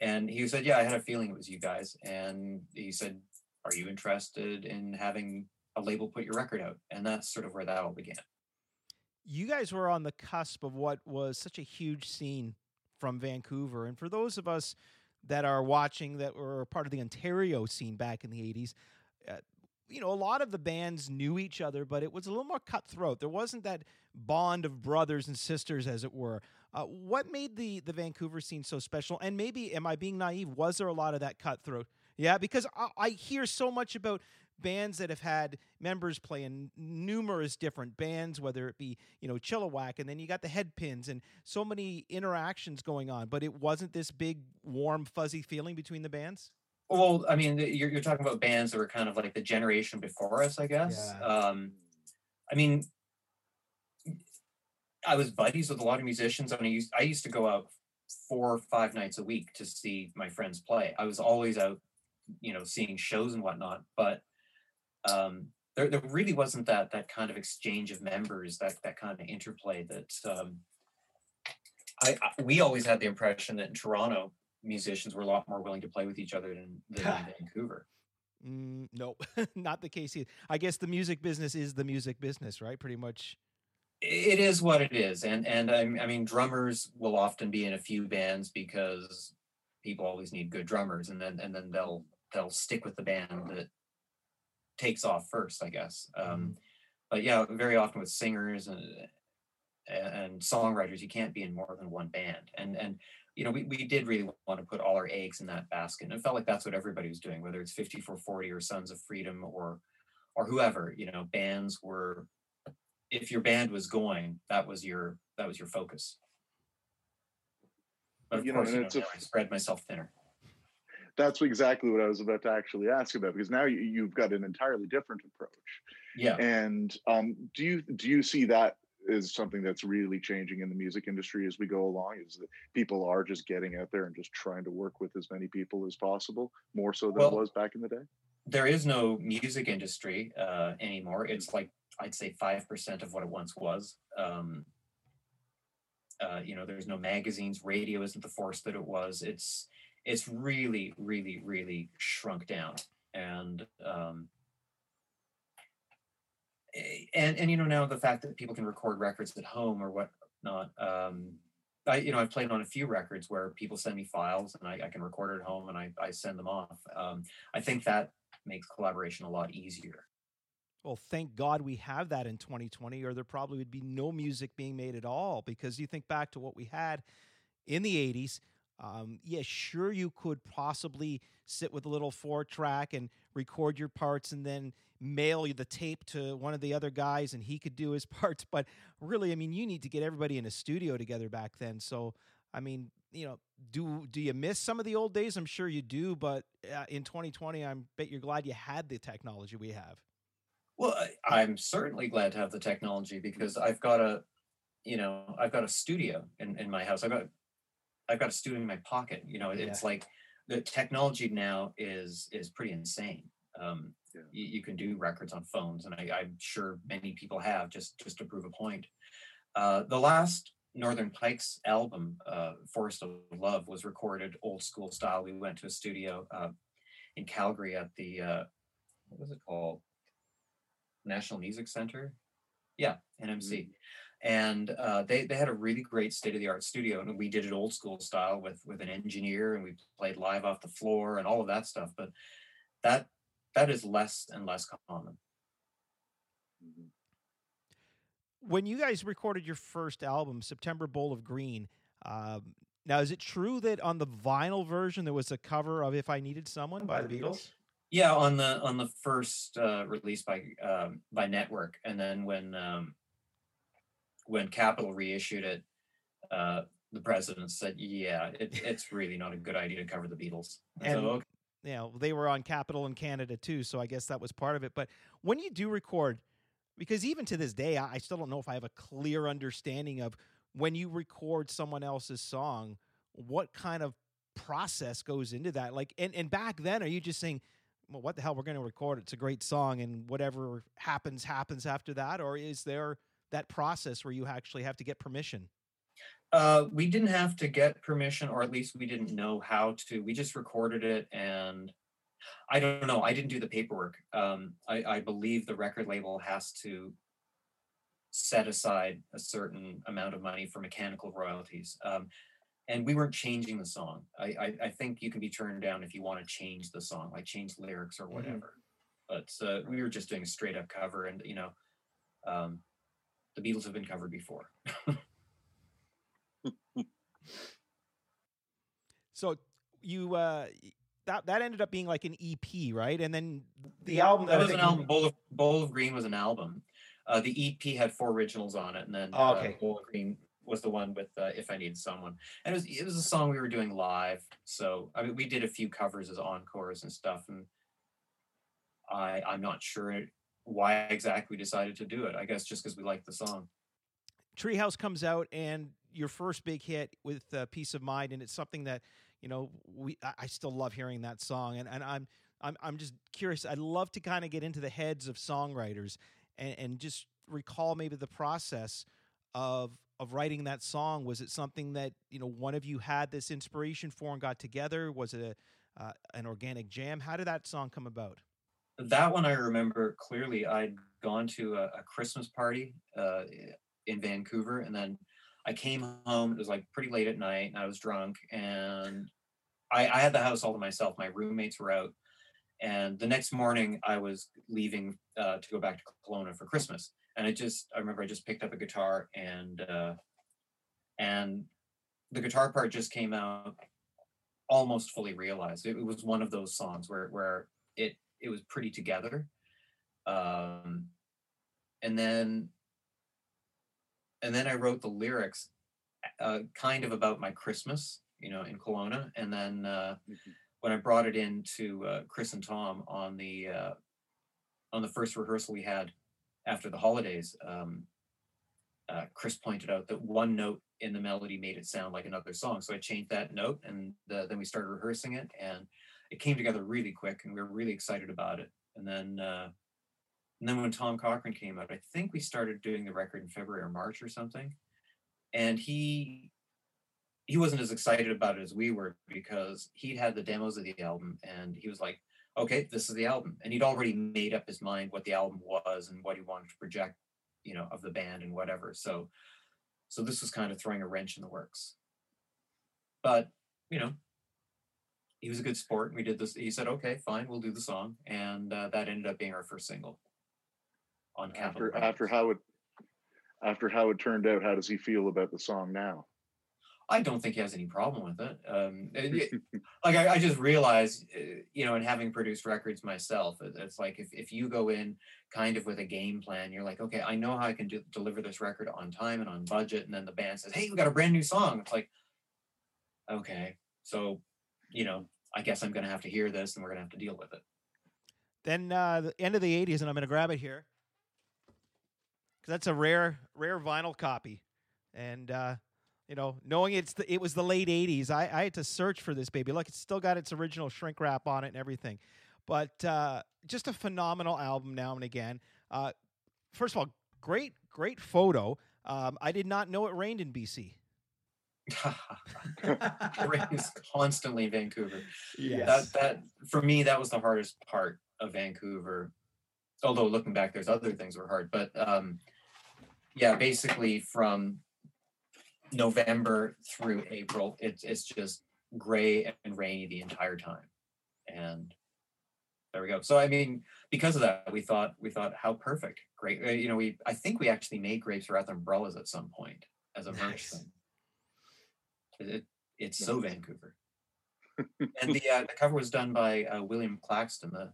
And he said, Yeah, I had a feeling it was you guys. And he said, Are you interested in having a label put your record out? And that's sort of where that all began. you guys were on the cusp of what was such a huge scene from Vancouver. And for those of us that are watching that were part of the Ontario scene back in the 80s, uh, you know, a lot of the bands knew each other, but it was a little more cutthroat. There wasn't that bond of brothers and sisters, as it were. Uh, what made the, the Vancouver scene so special? And maybe, am I being naive? Was there a lot of that cutthroat? Yeah, because I, I hear so much about bands that have had members play in numerous different bands, whether it be you know Chilliwack, and then you got the headpins, and so many interactions going on. But it wasn't this big, warm, fuzzy feeling between the bands. Well, I mean, you're, you're talking about bands that were kind of like the generation before us, I guess. Yeah. Um, I mean, I was buddies with a lot of musicians. and I used, I used to go out four or five nights a week to see my friends play. I was always out, you know, seeing shows and whatnot, but um, there, there really wasn't that that kind of exchange of members, that that kind of interplay that um, I, I we always had the impression that in Toronto musicians were a lot more willing to play with each other than, than in Vancouver. Mm, no, not the case. Either. I guess the music business is the music business, right? Pretty much. It is what it is, and and I, I mean drummers will often be in a few bands because people always need good drummers, and then and then they'll they'll stick with the band that takes off first, I guess. Um, but yeah, very often with singers and and songwriters, you can't be in more than one band, and and you know, we, we did really want to put all our eggs in that basket. And it felt like that's what everybody was doing, whether it's 5440 or Sons of Freedom or or whoever, you know, bands were if your band was going, that was your that was your focus. But of You know, course, and you know, it's a spread myself thinner. That's exactly what I was about to actually ask about because now you, you've got an entirely different approach. Yeah. And um, do you do you see that as something that's really changing in the music industry as we go along? Is that people are just getting out there and just trying to work with as many people as possible, more so than it was back in the day? there is no music industry uh, anymore. It's like I'd say five percent of what it once was. Um, uh, you know, there's no magazines. Radio isn't the force that it was. It's it's really, really, really shrunk down. And um, and and you know now the fact that people can record records at home or whatnot. Um, I you know I've played on a few records where people send me files and I, I can record at home and I, I send them off. Um, I think that makes collaboration a lot easier. Well, thank God we have that in 2020, or there probably would be no music being made at all. Because you think back to what we had in the 80s. Um, yeah, sure, you could possibly sit with a little four track and record your parts and then mail the tape to one of the other guys and he could do his parts. But really, I mean, you need to get everybody in a studio together back then. So, I mean, you know, do do you miss some of the old days? I'm sure you do, but uh, in 2020, I bet you're glad you had the technology we have. Well, I, I'm certainly glad to have the technology because I've got a, you know, I've got a studio in, in my house. I've got, I've got a studio in my pocket. You know, it's like the technology now is is pretty insane. Um, Yeah. you, you can do records on phones, and I, I'm sure many people have just just to prove a point. Uh, the last Northern Pikes album, uh, Forest of Love, was recorded old school style. We went to a studio uh, in Calgary at the uh, what was it called? National Music Center. Yeah, NMC. And uh, they they had a really great state of the art studio, and we did it old school style with with an engineer, and we played live off the floor and all of that stuff. But that that is less and less common. Mhm. when you guys recorded your first album, September Bowl of Green, um, now is it true that on the vinyl version there was a cover of "If I Needed Someone" by the Beatles? Yeah, on the on the first uh, release by um, by Nettwerk, and then when um, when Capitol reissued it, uh, the president said, "Yeah, it, it's really not a good idea to cover the Beatles." And so, okay, You know, they were on Capitol in Canada too, so I guess that was part of it. But when you do record, because even to this day, I still don't know if I have a clear understanding of when you record someone else's song, what kind of process goes into that. Like, and and back then, are you just saying? Well, what the hell? We're going to record. It's a great song, and whatever happens, happens after that. Or is there that process where you actually have to get permission? Uh, we didn't have to get permission, or at least we didn't know how to. We just recorded it, and I don't know. I didn't do the paperwork. Um, I, I believe the record label has to set aside a certain amount of money for mechanical royalties. Um, and we weren't changing the song. I, I, I think you can be turned down if you want to change the song, like change lyrics or whatever. But uh, we were just doing a straight up cover, and you know, um, the Beatles have been covered before. So you uh, that that ended up being like an EP, right? And then the Yeah, album that was an album. Bowl of, Bowl of Green was an album. Uh, the EP had four originals on it, and then Oh, uh. Bowl of Green was the one with uh, "If I Need Someone," and it was it was a song we were doing live. So I mean, we did a few covers as encores and stuff, and I I'm not sure why exactly we decided to do it. I guess just because we liked the song. Treehouse comes out and your first big hit with uh, Peace of Mind, and it's something that you know we I, still love hearing that song, and and I'm I'm I'm just curious. I'd love to kind of get into the heads of songwriters and, and just recall maybe the process of of writing that song. Was it something that you know one of you had this inspiration for and got together? Was it a uh, an organic jam? How did that song come about? That one I remember clearly. I'd gone to a, a Christmas party uh, in Vancouver, and then I came home. It was like pretty late at night, and I was drunk, and I, I had the house all to myself. My roommates were out, and the next morning I was leaving uh, to go back to Kelowna for Christmas, and I just I remember I just picked up a guitar and uh, and the guitar part just came out almost fully realized. It, it was one of those songs where where it it was pretty together. Um, and then and then I wrote the lyrics uh, kind of about my Christmas, you know, in Kelowna. And then uh, Mhm. when I brought it in to uh, Chris and Tom on the uh, on the first rehearsal we had after the holidays, um, uh, Chris pointed out that one note in the melody made it sound like another song. So I changed that note, and uh, then we started rehearsing it, and it came together really quick, and we were really excited about it. And then uh, and then when Tom Cochrane came out, I think we started doing the record in February or March or something. And he he wasn't as excited about it as we were because he'd had the demos of the album and he was like, okay, this is the album. And he'd already made up his mind what the album was and what he wanted to project, you know, of the band and whatever. So so this was kind of throwing a wrench in the works. But, you know, he was a good sport. and We did this. He said, okay, fine, we'll do the song. And uh, that ended up being our first single on Capitol. after after how it after how it turned out how does he feel about the song now I don't think he has any problem with it. Um, it- it- like I, I just realized, uh, you know, in having produced records myself, it- it's like if, if you go in kind of with a game plan, you're like, okay, I know how I can do, deliver this record on time and on budget, and then the band says, hey, we got a brand new song. It's like, okay, so you know, I guess I'm gonna have to hear this, and we're gonna have to deal with it. Then uh, the end of the '80s, and I'm going to grab it here because that's a rare, rare vinyl copy. And uh, you know, knowing it's the, it was the late '80s, I, I had to search for this baby. Look, it's still got its original shrink wrap on it and everything. But uh, just a phenomenal album now and again. Uh, first of all, great, great photo. Um, I did not know it rained in BC. it rains constantly in Vancouver. Yes. That that for me that was the hardest part of Vancouver. Although looking back, there's other things were hard, but um, yeah, basically from November through April, it's it's just gray and rainy the entire time, and there we go. So I mean, because of that, we thought we thought how perfect, great. uh, You know, we I think we actually made grapes wrath umbrellas at some point as a merch thing. It, it- it's so Vancouver and the uh, the cover was done by uh, William Claxton, the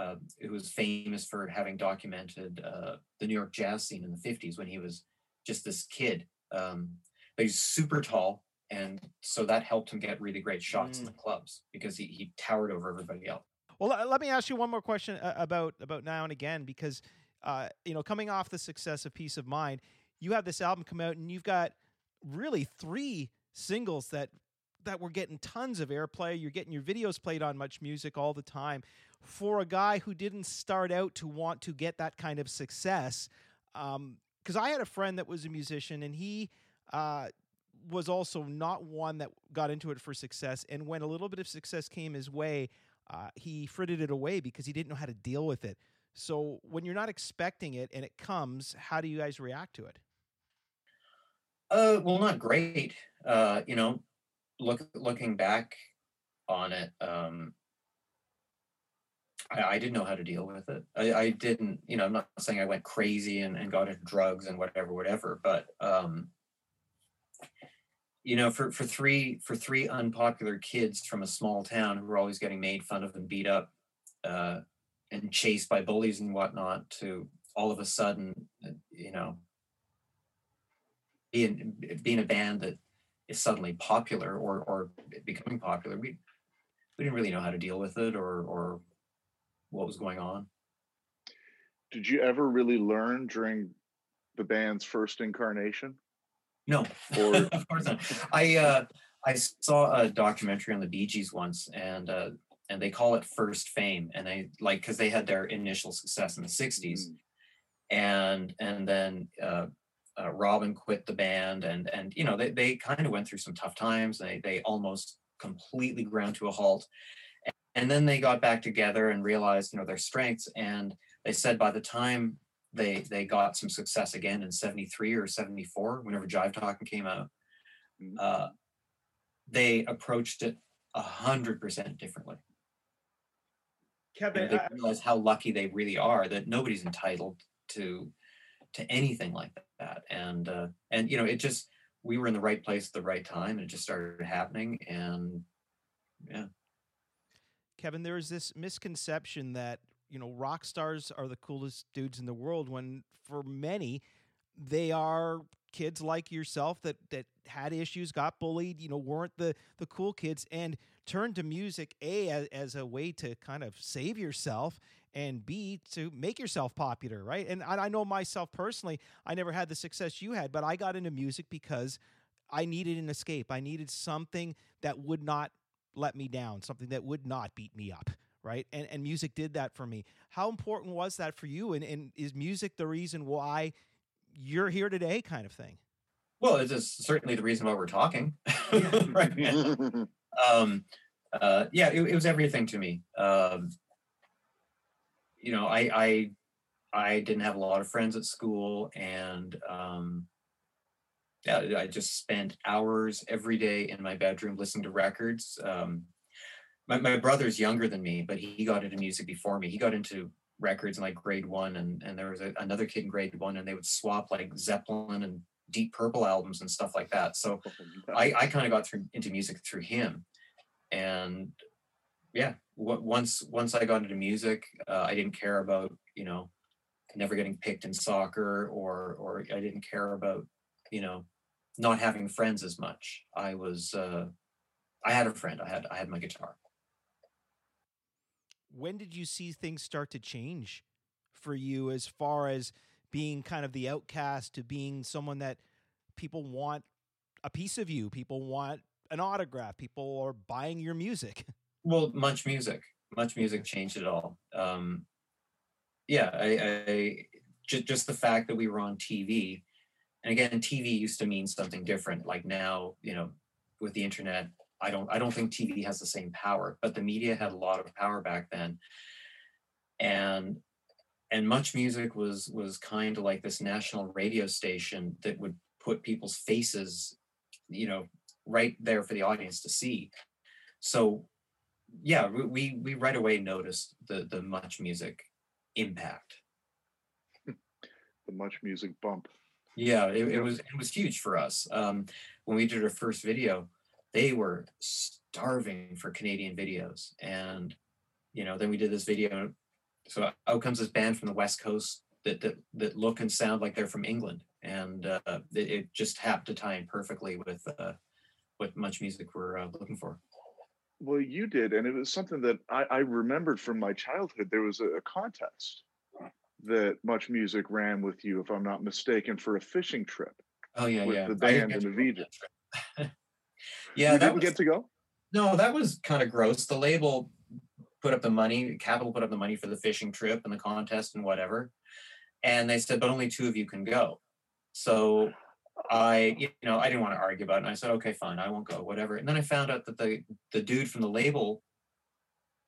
uh, who was famous for having documented uh, the New York jazz scene in the '50s when he was just this kid. Um, but he's super tall, and so that helped him get really great shots in the clubs because he he towered over everybody else. Well, let me ask you one more question uh, about about now and again because uh, you know, coming off the success of Peace of Mind, you have this album come out and you've got really three singles that that were getting tons of airplay. You're getting your videos played on Much Music all the time. For a guy who didn't start out to want to get that kind of success, because I had a friend that was a musician and he uh, was also not one that got into it for success. And when a little bit of success came his way, uh, he frittered it away because he didn't know how to deal with it. So when you're not expecting it and it comes, how do you guys react to it? Uh, well, not great. Uh, you know, look looking back on it, um, I, I didn't know how to deal with it. I, I didn't, you know, I'm not saying I went crazy and, and got into drugs and whatever, whatever, but um, you know, for, for three for three unpopular kids from a small town who were always getting made fun of and beat up uh, and chased by bullies and whatnot, to all of a sudden, uh, you know, being being a band that is suddenly popular or or becoming popular, we we didn't really know how to deal with it or or what was going on. Did you ever really learn during the band's first incarnation? No, Or- of course not. I uh, I saw a documentary on the Bee Gees once, and uh, and they call it First Fame, and they like because they had their initial success in the '60s, Mm. and and then uh, uh, Robin quit the band, and and you know they they kind of went through some tough times. They they almost completely ground to a halt, and then they got back together and realized you know their strengths, and they said by the time they they got some success again in 73 or 74 whenever jive talking came out. Mhm. uh, they approached it a hundred percent differently. You know, Kevin, they I- realize how lucky they really are that nobody's entitled to to anything like that. And uh and you know it just we were in the right place at the right time and it just started happening and yeah. Kevin, there is this misconception that you know rock stars are the coolest dudes in the world when for many they are kids like yourself that that had issues got bullied you know weren't the the cool kids and turned to music a as, as a way to kind of save yourself and b to make yourself popular right? And I, I know myself personally i never had the success you had but i got into music because i needed an escape. I needed something that would not let me down, something that would not beat me up, right? And and music did that for me. How important was that for you? And and is music the reason why you're here today, kind of thing? well it is certainly the reason why we're talking right um uh yeah it, it was everything to me um you know i i i didn't have a lot of friends at school and um yeah i just spent hours every day in my bedroom listening to records um my, my brother's younger than me but he got into music before me he got into records in like grade one and and there was a, another kid in grade one and they would swap like zeppelin and deep purple albums and stuff like that so I, I kind of got through into music through him, and yeah, w- once once I got into music, uh, I didn't care about you know never getting picked in soccer or or I didn't care about you know not having friends as much. I was uh, I had a friend. I had I had my guitar. When did you see things start to change for you as far as being kind of the outcast to being someone that people want a piece of you, people want an autograph, people are buying your music? Well, much music, much music changed it all. Um, yeah, I, I just just the fact that we were on TV, and again, TV used to mean something different. Like now, you know, with the internet, I don't I don't think TV has the same power, but the media had a lot of power back then, and and much music was was kind of like this national radio station that would put people's faces, you know, right there for the audience to see. So yeah, we we, right away noticed the the much music impact. the much music bump. Yeah, it, it was it was huge for us. Um, when we did our first video, they were starving for Canadian videos, and you know, then we did this video. So out comes this band from the West Coast that that that look and sound like they're from England, and uh, it, it just happened to tie in perfectly with uh, what much music we're uh, looking for. Well, you did, and it was something that I, I remembered from my childhood. There was a, a contest that Much Music ran with you, if I'm not mistaken, for a fishing trip Oh yeah, with yeah. the band and the VJ. that trip. yeah, you that didn't was, get to go. No, that was kind of gross. The label put up the money, Capitol put up the money for the fishing trip and the contest and whatever. And they said, but only two of you can go. So I, you know, I didn't want to argue about it. And I said, okay, fine, I won't go, whatever. And then I found out that the the dude from the label,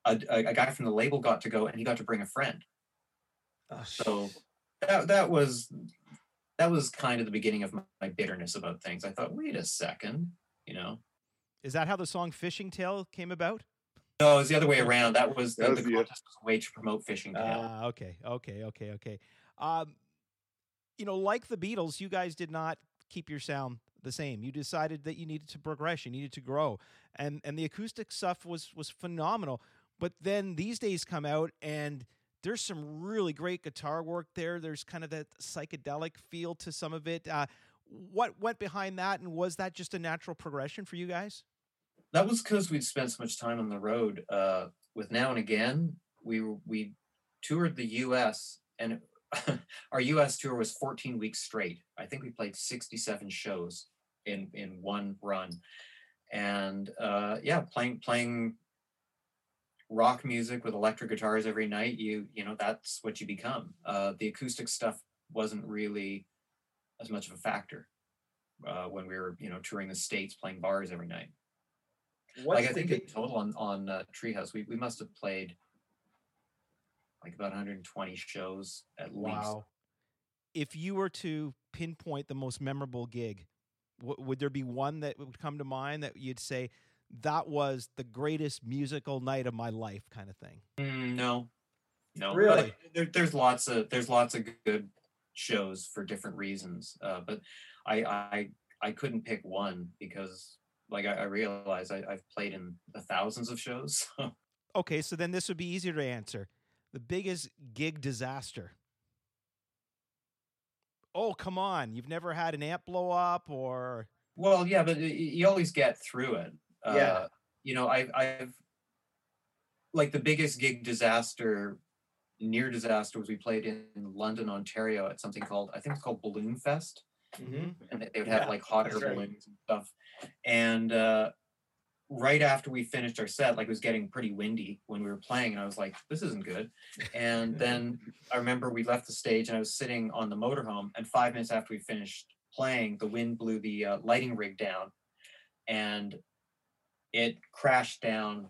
a, a, a guy from the label got to go and he got to bring a friend. Oh, so that that was that was kind of the beginning of my, my bitterness about things. I thought, wait a second, you know. Is that how the song Fishing Tale came about? No, it was the other way around. That was the, That the was the- contest was a way to promote fishing Tale. Ah, okay, okay, okay, okay. Um, you know, like the Beatles, you guys did not keep your sound the same. You decided that you needed to progress, you needed to grow, and and the acoustic stuff was was phenomenal. But then these days come out and there's some really great guitar work there. There's kind of that psychedelic feel to some of it. Uh, what went behind that, and was that just a natural progression for you guys? that was because we'd spent so much time on the road. Uh, with now and again, we we toured the U.S. and our U.S. tour was 14 weeks straight. I think we played 67 shows in in one run, and uh, yeah, playing playing rock music with electric guitars every night. You you know that's what you become. Uh, the acoustic stuff wasn't really as much of a factor uh, when we were you know touring the states, playing bars every night. What's like I think big- in total on on uh, Treehouse, we we must have played like about 120 shows at least. wow. If you were to pinpoint the most memorable gig, w- would there be one that would come to mind that you'd say that was the greatest musical night of my life, kind of thing? Mm, no, no. Really? There, there's lots of there's lots of good shows for different reasons, uh, but I I I couldn't pick one because like I, I realize I, I've played in the thousands of shows. so Okay, so then this would be easier to answer. The biggest gig disaster. Oh, come on. You've never had an amp blow up or Well, yeah, but y- y- you always get through it. Uh, Yeah. You know, I've, I've, like the biggest gig disaster, near disaster was we played in London, Ontario at something called, I think it's called Balloon Fest. Mhm. And they- would have Yeah, like hot air right. balloons and stuff. And uh, right after we finished our set, like it was getting pretty windy when we were playing. And I was like, this isn't good. And then I remember we left the stage and I was sitting on the motorhome. And five minutes after we finished playing, the wind blew the uh, lighting rig down and it crashed down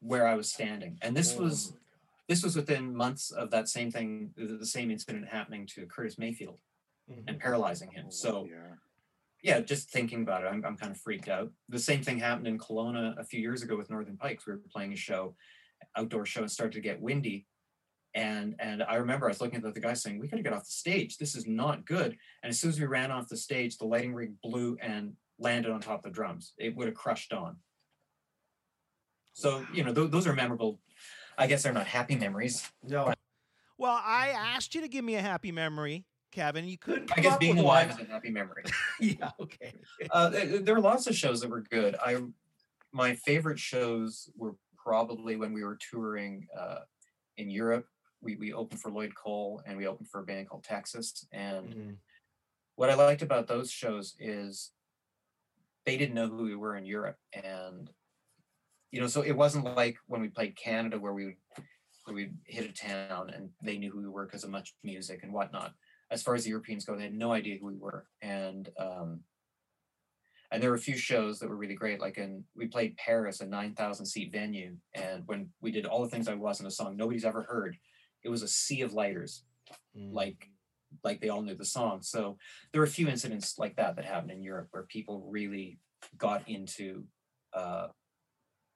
where I was standing. And this was this was within months of that same thing, the the same incident happening to Curtis Mayfield Mhm. and paralyzing him. So yeah. yeah, just thinking about it, I'm, I'm kind of freaked out. The same thing happened in Kelowna a few years ago with Northern Pikes. We were playing a show, outdoor show, and started to get windy. And and I remember I was looking at the guy saying, "We got to get off the stage. This is not good." And as soon as we ran off the stage, the lighting rig blew and landed on top of the drums. It would have crushed on. So you know, th- those are memorable. I guess they're not happy memories. No, Well, I asked you to give me a happy memory, Kevin. You couldn't. I guess being with alive one. is a happy memory. yeah, okay. uh, there, there were lots of shows that were good. I my favorite shows were probably when we were touring uh, in Europe. We we opened for Lloyd Cole and we opened for a band called Texas. And Mhm. what I liked about those shows is they didn't know who we were in Europe, and you know, so it wasn't like when we played Canada where we would where we hit a town and they knew who we were because of much music and whatnot. As far as the Europeans go, they had no idea who we were, and um, and there were a few shows that were really great. Like in we played Paris, a nine thousand seat venue, and when we did all the things I was in a song nobody's ever heard, it was a sea of lighters, Mm. like like they all knew the song. So there were a few incidents like that that happened in Europe where people really got into uh,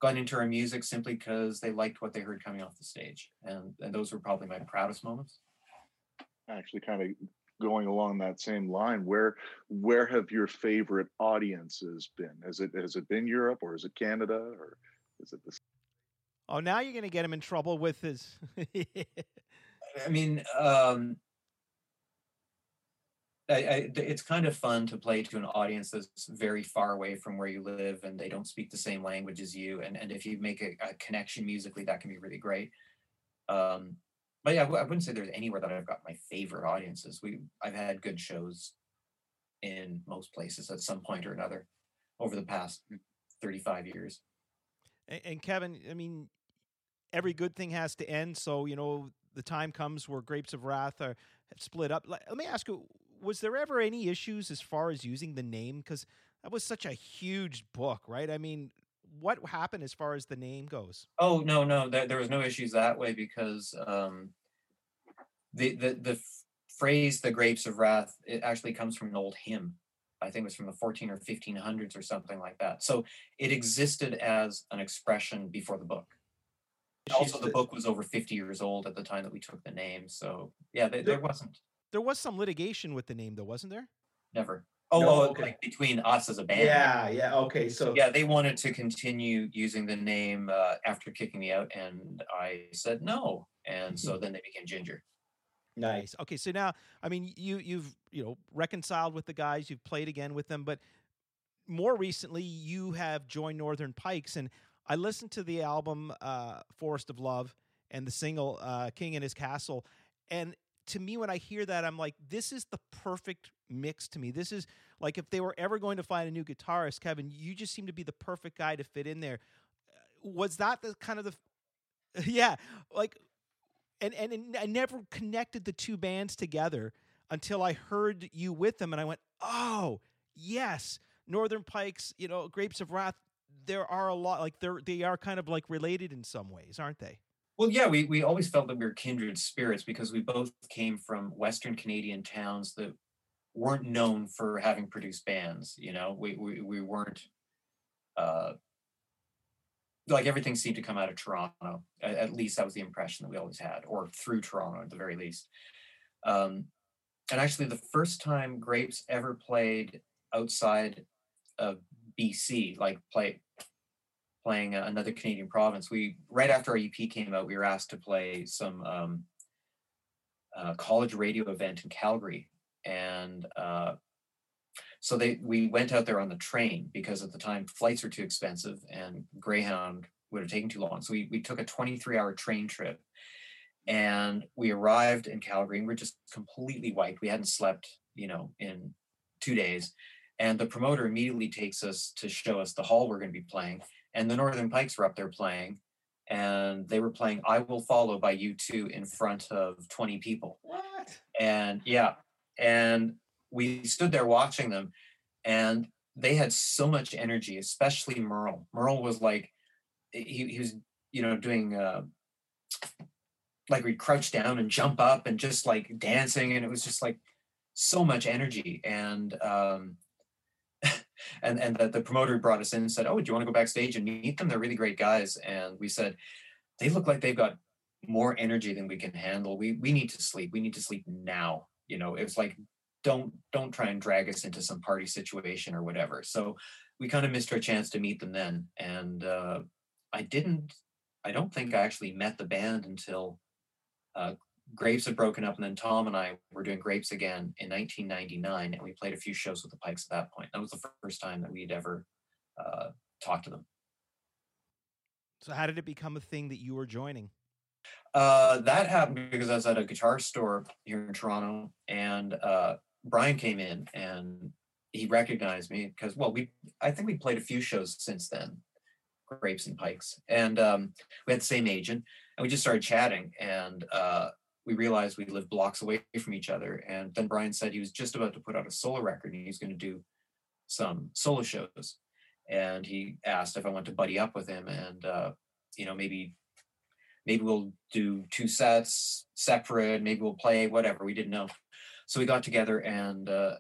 got into our music simply because they liked what they heard coming off the stage, and and those were probably my proudest moments. actually kind of going along that same line where where have your favorite audiences been has it has it been europe or is it canada or is it the Oh, now you're going to get him in trouble with his. I mean, um, I, I, it's kind of fun to play to an audience that's very far away from where you live and they don't speak the same language as you. And, and if you make a, a connection musically, that can be really great. Um, but yeah, I w- I wouldn't say there's anywhere that I've got my favorite audiences. We I've had good shows in most places at some point or another over the past 35 years. And, and Kevin, I mean, every good thing has to end. So you know, the time comes where Grapes of Wrath are split up. Let, let me ask you: Was there ever any issues as far as using the name? Because that was such a huge book, right? I mean, what happened as far as the name goes? Oh no, no, there, there was no issues that way because um, the the the phrase "the grapes of wrath" it actually comes from an old hymn. I think it was from the 14 or 1500s or something like that. So it existed as an expression before the book. Also, the book was over 50 years old at the time that we took the name. So yeah, there, there wasn't There was some litigation with the name, though, wasn't there? never. Oh, No, okay. like between us as a band. Yeah, yeah. Okay, so yeah, they wanted to continue using the name uh, after kicking me out, and I said no, and so then they became Ginger. nice. Okay, so now, I mean, you you've you know reconciled with the guys, you've played again with them, but more recently, you have joined Northern Pikes, and I listened to the album uh, "Forest of Love" and the single uh, "King and His Castle," and to me when I hear that, I'm like, this is the perfect mix to me. This is like if they were ever going to find a new guitarist, Kevin, you just seem to be the perfect guy to fit in there. Uh, was that the kind of the yeah, like and and, and I never connected the two bands together until I heard you with them and I went, "Oh, yes, Northern Pikes, you know, Grapes of Wrath, there are a lot like they're they are kind of like related in some ways, aren't they?" Well, yeah, we, we always felt that we were kindred spirits because we both came from Western Canadian towns that weren't known for having produced bands. You know, we we, we weren't uh, like everything seemed to come out of Toronto. At, at, least that was the impression that we always had, or through Toronto at the very least. Um, and actually, the first time Grapes ever played outside of BC, like play playing another Canadian province. We right after our EP came out, we were asked to play some um, uh, college radio event in Calgary, and uh, so they we went out there on the train because at the time flights were too expensive and Greyhound would have taken too long. So we we took a 23 hour train trip, and we arrived in Calgary and we we're just completely wiped. We hadn't slept, you know, in two days. And the promoter immediately takes us to show us the hall we're going to be playing and the Northern Pikes were up there playing, and they were playing "I Will Follow" by U2 in front of 20 people. What? And yeah, and we stood there watching them, and they had so much energy, especially Merl. Merl was like, he, he was, you know, doing. Uh, like we'd crouch down and jump up and just like dancing and it was just like so much energy and um and and the, the promoter brought us in and said, "Oh, do you want to go backstage and meet them? They're really great guys." And we said, "They look like they've got more energy than we can handle. We we need to sleep. We need to sleep now." You know, it's like don't don't try and drag us into some party situation or whatever. So we kind of missed our chance to meet them then, and uh, I didn't. I don't think I actually met the band until uh, Grapes had broken up, and then Tom and I were doing Grapes again in 1999, and we played a few shows with the Pikes at that point. That was the first time that we'd ever uh, talked to them. So, how did it become a thing that you were joining? Uh, that happened because I was at a guitar store here in Toronto, and uh, Bryan came in and he recognized me because, well, we I think we played a few shows since then, Grapes and Pikes, and um, we had the same agent, and we just started chatting, and uh, we realized we lived blocks away from each other. And then Bryan said he was just about to put out a solo record and he's going to do some solo shows. And he asked if I want to buddy up with him and, uh, you know, maybe, maybe we'll do two sets separate, maybe we'll play whatever. We didn't know. So we got together and, uh,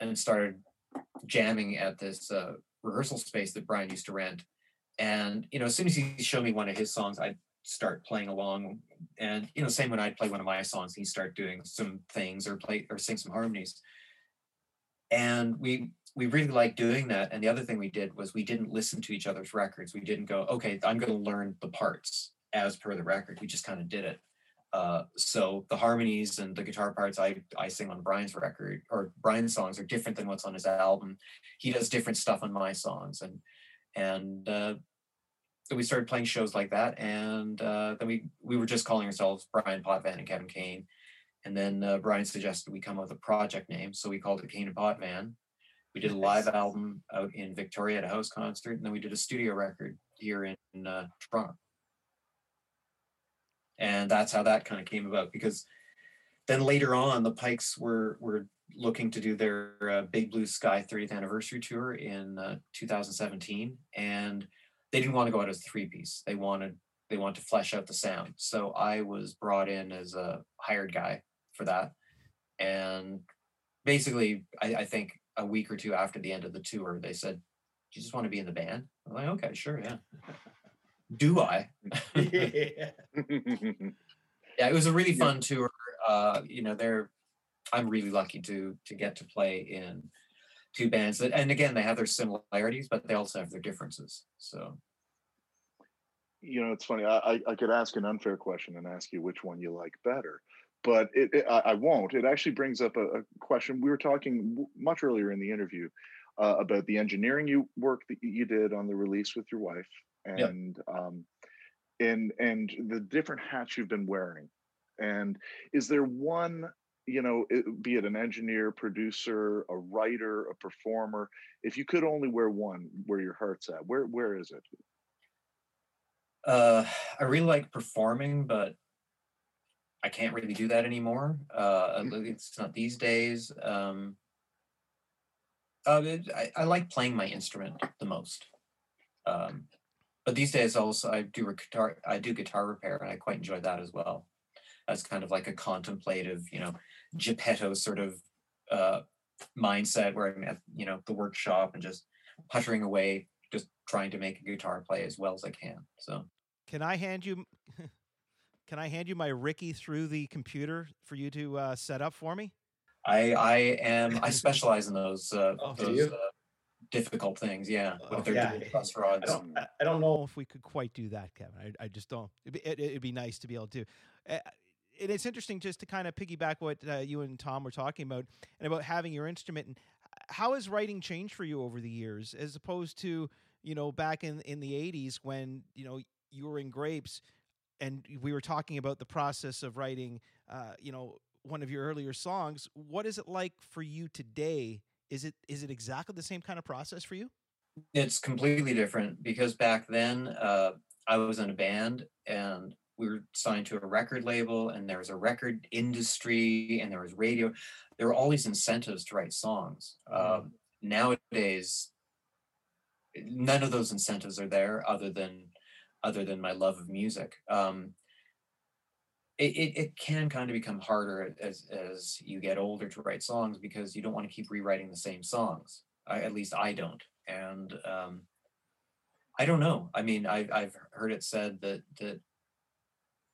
and started jamming at this uh, rehearsal space that Bryan used to rent. And, you know, as soon as he showed me one of his songs, I start playing along and you know same when i'd play one of my songs he'd start doing some things or play or sing some harmonies. And we we really liked doing that and the other thing we did was we didn't listen to each other's records. We didn't go okay i'm going to learn the parts as per the record. We just kind of did it. Uh, so the harmonies and the guitar parts I, I sing on Bryan's record or Bryan's songs are different than what's on his album. He does different stuff on my songs and and uh, so we started playing shows like that, and uh, then we we were just calling ourselves Bryan Potvin and Kevin Kane, and then uh, Bryan suggested we come up with a project name, so we called it Kane and Potvin. We did a live album out in Victoria at a house concert, and then we did a studio record here in uh, Toronto, and that's how that kind of came about. Because then later on, the Pikes were were looking to do their uh, Big Blue Sky 30th anniversary tour in uh, 2017, and they didn't want to go out as a three piece. They wanted they wanted to flesh out the sound. So I was brought in as a hired guy for that. And basically, I, I think a week or two after the end of the tour, they said, "Do you just want to be in the band?" I'm like, "Okay, sure, yeah." Do I? yeah. yeah, it was a really fun tour. Uh, you know, they're I'm really lucky to to get to play in two bands that, and again, they have their similarities, but they also have their differences. So, you know, it's funny. I, I could ask an unfair question and ask you which one you like better, but it, it I, I, won't. It actually brings up a, a, question. We were talking much earlier in the interview uh, about the engineering you work that you did on the release with your wife, and um, and and the different hats you've been wearing And is there one, you know, it, be it an engineer, producer, a writer, a performer, if you could only wear one, where your heart's at, where where is it? Uh, I really like performing, but I can't really do that anymore. Uh, at least not these days. Um, uh, it- I, I like playing my instrument the most. Um, but these days also I do guitar I do guitar repair and I quite enjoy that as well. As kind of like a contemplative, you know, Geppetto sort of uh, mindset where I'm at, you know, the workshop and just puttering away, just trying to make a guitar play as well as I can. So Can I hand you? Can I hand you my Ricky through the computer for you to uh, set up for me? I I am I specialize in those uh, Oh, those uh, difficult things. Yeah, Oh, with their yeah. dual truss I rods. don't, I, I don't know know. if we could quite do that, Kevin. I, I just don't. It'd be, it, it'd be nice to be able to. And it's interesting just to kind of piggyback what uh, you and Tom were talking about and about having your instrument. And how has writing changed for you over the years, as opposed to you know back in in the '80s when you know you were in Grapes, and we were talking about the process of writing. Uh, you know, one of your earlier songs. What is it like for you today? Is it is it exactly the same kind of process for you? It's completely different because back then uh, I was in a band and we were signed to a record label and there was a record industry and there was radio. There were all these incentives to write songs. Um, nowadays, none of those incentives are there other than other than my love of music. Um, it, it, it can kind of become harder as as you get older to write songs because you don't want to keep rewriting the same songs. I, at least I don't, and um, I don't know. I mean, I've I've heard it said that that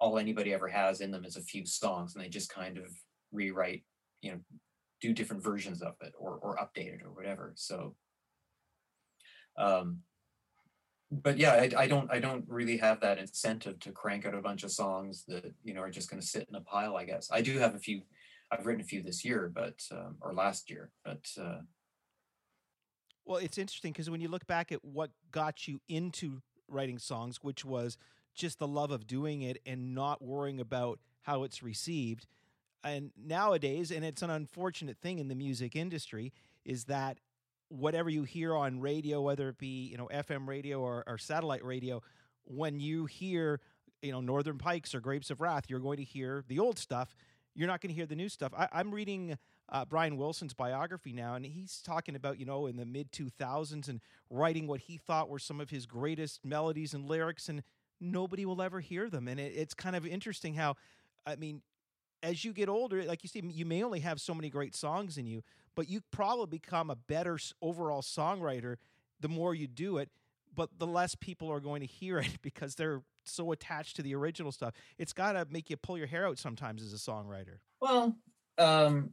all anybody ever has in them is a few songs, and they just kind of rewrite, you know, do different versions of it or or update it or whatever. So, um, but yeah, I, I don't I don't really have that incentive to crank out a bunch of songs that you know are just going to sit in a pile. I guess I do have a few. I've written a few this year, but um, or last year, but uh, Well, it's interesting because when you look back at what got you into writing songs, which was just the love of doing it and not worrying about how it's received. And nowadays, and it's an unfortunate thing in the music industry, is that whatever you hear on radio, whether it be you know FM radio or, or satellite radio, when you hear you know Northern Pikes or Grapes of Wrath, you're going to hear the old stuff. You're not going to hear the new stuff. I, I'm reading uh, Brian Wilson's biography now, and he's talking about you know in the mid 2000s and writing what he thought were some of his greatest melodies and lyrics, and nobody will ever hear them. And it, it's kind of interesting how, I mean, as you get older, like you see, you may only have so many great songs in you, but you probably become a better overall songwriter the more you do it. But the less people are going to hear it because they're so attached to the original stuff. It's got to make you pull your hair out sometimes as a songwriter. Well, um,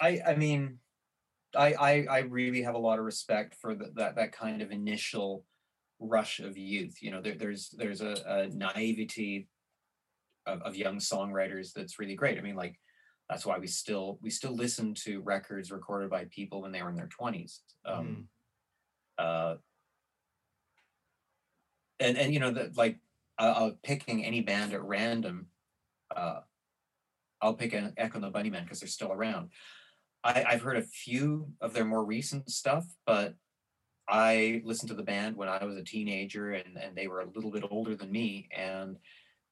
I I mean, I I, I really have a lot of respect for the, that that kind of initial rush of youth. You know, there, there's there's a, a naivety of, of young songwriters that's really great. I mean, like that's why we still we still listen to records recorded by people when they were in their twenties. Um, uh, and and you know that like uh, uh, picking any band at random. Uh, I'll pick an Echo and the Bunnymen because they're still around. I, I've heard a few of their more recent stuff, but I listened to the band when I was a teenager and, and they were a little bit older than me. And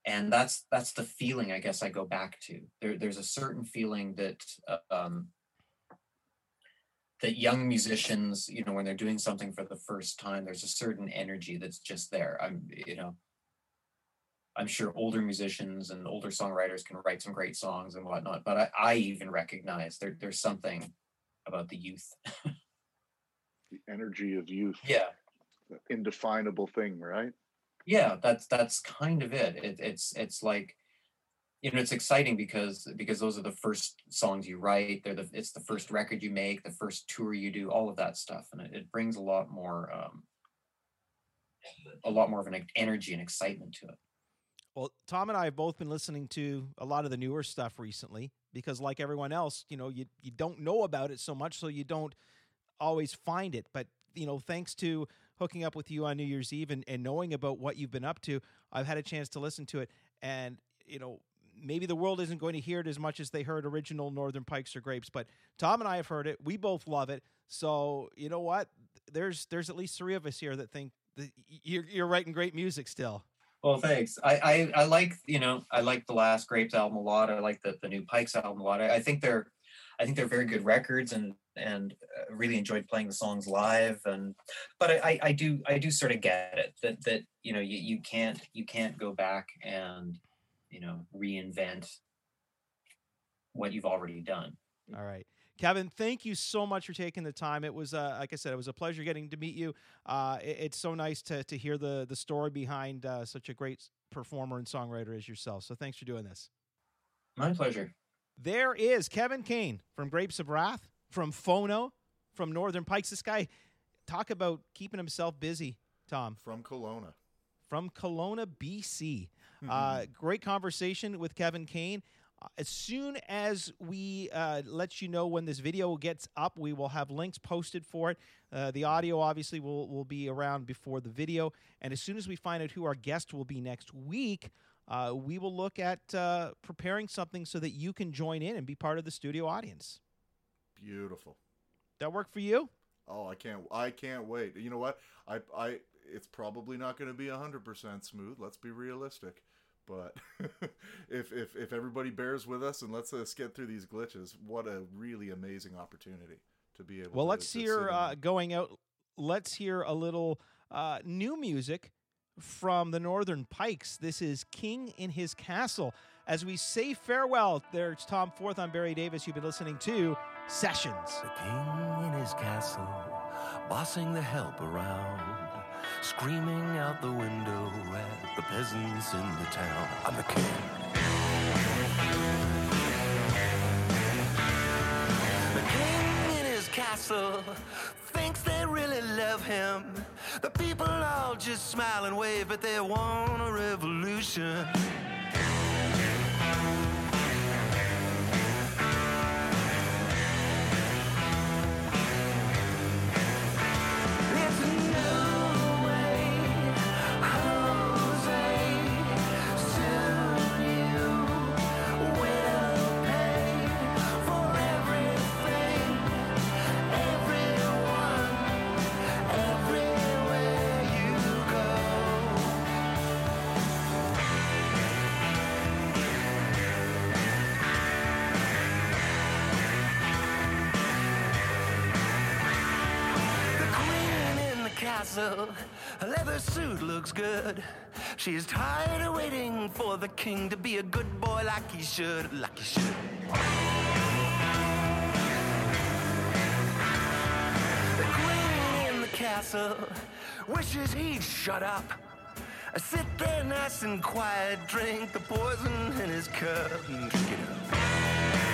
and that's that's the feeling I guess I go back to. There, there's a certain feeling that uh, um, that young musicians, you know, when they're doing something for the first time, there's a certain energy that's just there. I'm, you know, I'm sure older musicians and older songwriters can write some great songs and whatnot, but I, I even recognize there, there's something about the youth. The energy of youth, Yeah, indefinable thing, right? yeah, that's that's kind of it. it. It's it's like, you know, it's exciting because because those are the first songs you write. They're the it's the first record you make, the first tour you do, all of that stuff, and it, it brings a lot more um, a lot more of an energy and excitement to it. Well, Tom and I have both been listening to a lot of the newer stuff recently because, like everyone else, you know, you you don't know about it so much, so you don't always find it. But you know, thanks to hooking up with you on New Year's Eve and, and knowing about what you've been up to, I've had a chance to listen to it. And you know, maybe the world isn't going to hear it as much as they heard original Northern Pikes or Grapes, but Tom and I have heard it. We both love it. So you know what? There's there's at least three of us here that think that you're you're writing great music still. Well, thanks. I, I I like you know I like the last Grapes album a lot. I like the the new Pikes album a lot. I, I think they're I think they're very good records and and uh, really enjoyed playing the songs live and but I, I I do I do sort of get it that that you know you, you can't you can't go back and you know reinvent what you've already done. All right. Kevin, thank you so much for taking the time. It was, uh, like I said, it was a pleasure getting to meet you. Uh, it- it's so nice to, to hear the, the story behind uh, such a great performer and songwriter as yourself. So thanks for doing this. My pleasure. There is Kevin Kane from Grapes of Wrath, from Fauxknow, from Northern Pikes. This guy, talk about keeping himself busy, Tom, From Kelowna. from Kelowna, BC. Uh, great conversation with Kevin Kane. Uh, As soon as we uh, let you know when this video gets up, we will have links posted for it. Uh, the audio obviously will, will be around before the video. And as soon as we find out who our guest will be next week, uh, we will look at uh, preparing something so that you can join in and be part of the studio audience. Beautiful. That work for you? Oh, I can't I can't wait. You know what? I I it's probably not going to be 100% smooth. Let's be realistic. But if if if everybody bears with us and lets us get through these glitches, what a really amazing opportunity to be able Well, to let's to hear uh, going out. Let's hear a little uh, new music from the Northern Pikes. This is King in His Castle. As we say farewell, there's Tom Forth. I'm Barry Davis. You've been listening to Sessions. The king in his castle, bossing the help around, screaming out the window at the peasants in the town. I'm the king. The king in his castle thinks they really love him. The people all just smile and wave, but they want a revolution. A leather suit looks good. She's tired of waiting for the king to be a good boy like he should, like he should. The queen in the castle wishes he'd shut up. Sit there nice and quiet, drink the poison in his cup and drink it up.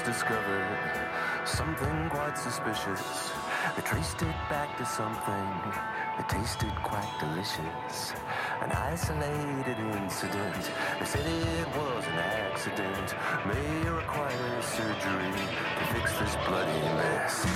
Bodyguards discovered something quite suspicious. They traced it back to something that tasted quite delicious. An isolated incident. They said it was an accident. May require surgery to fix this bloody mess.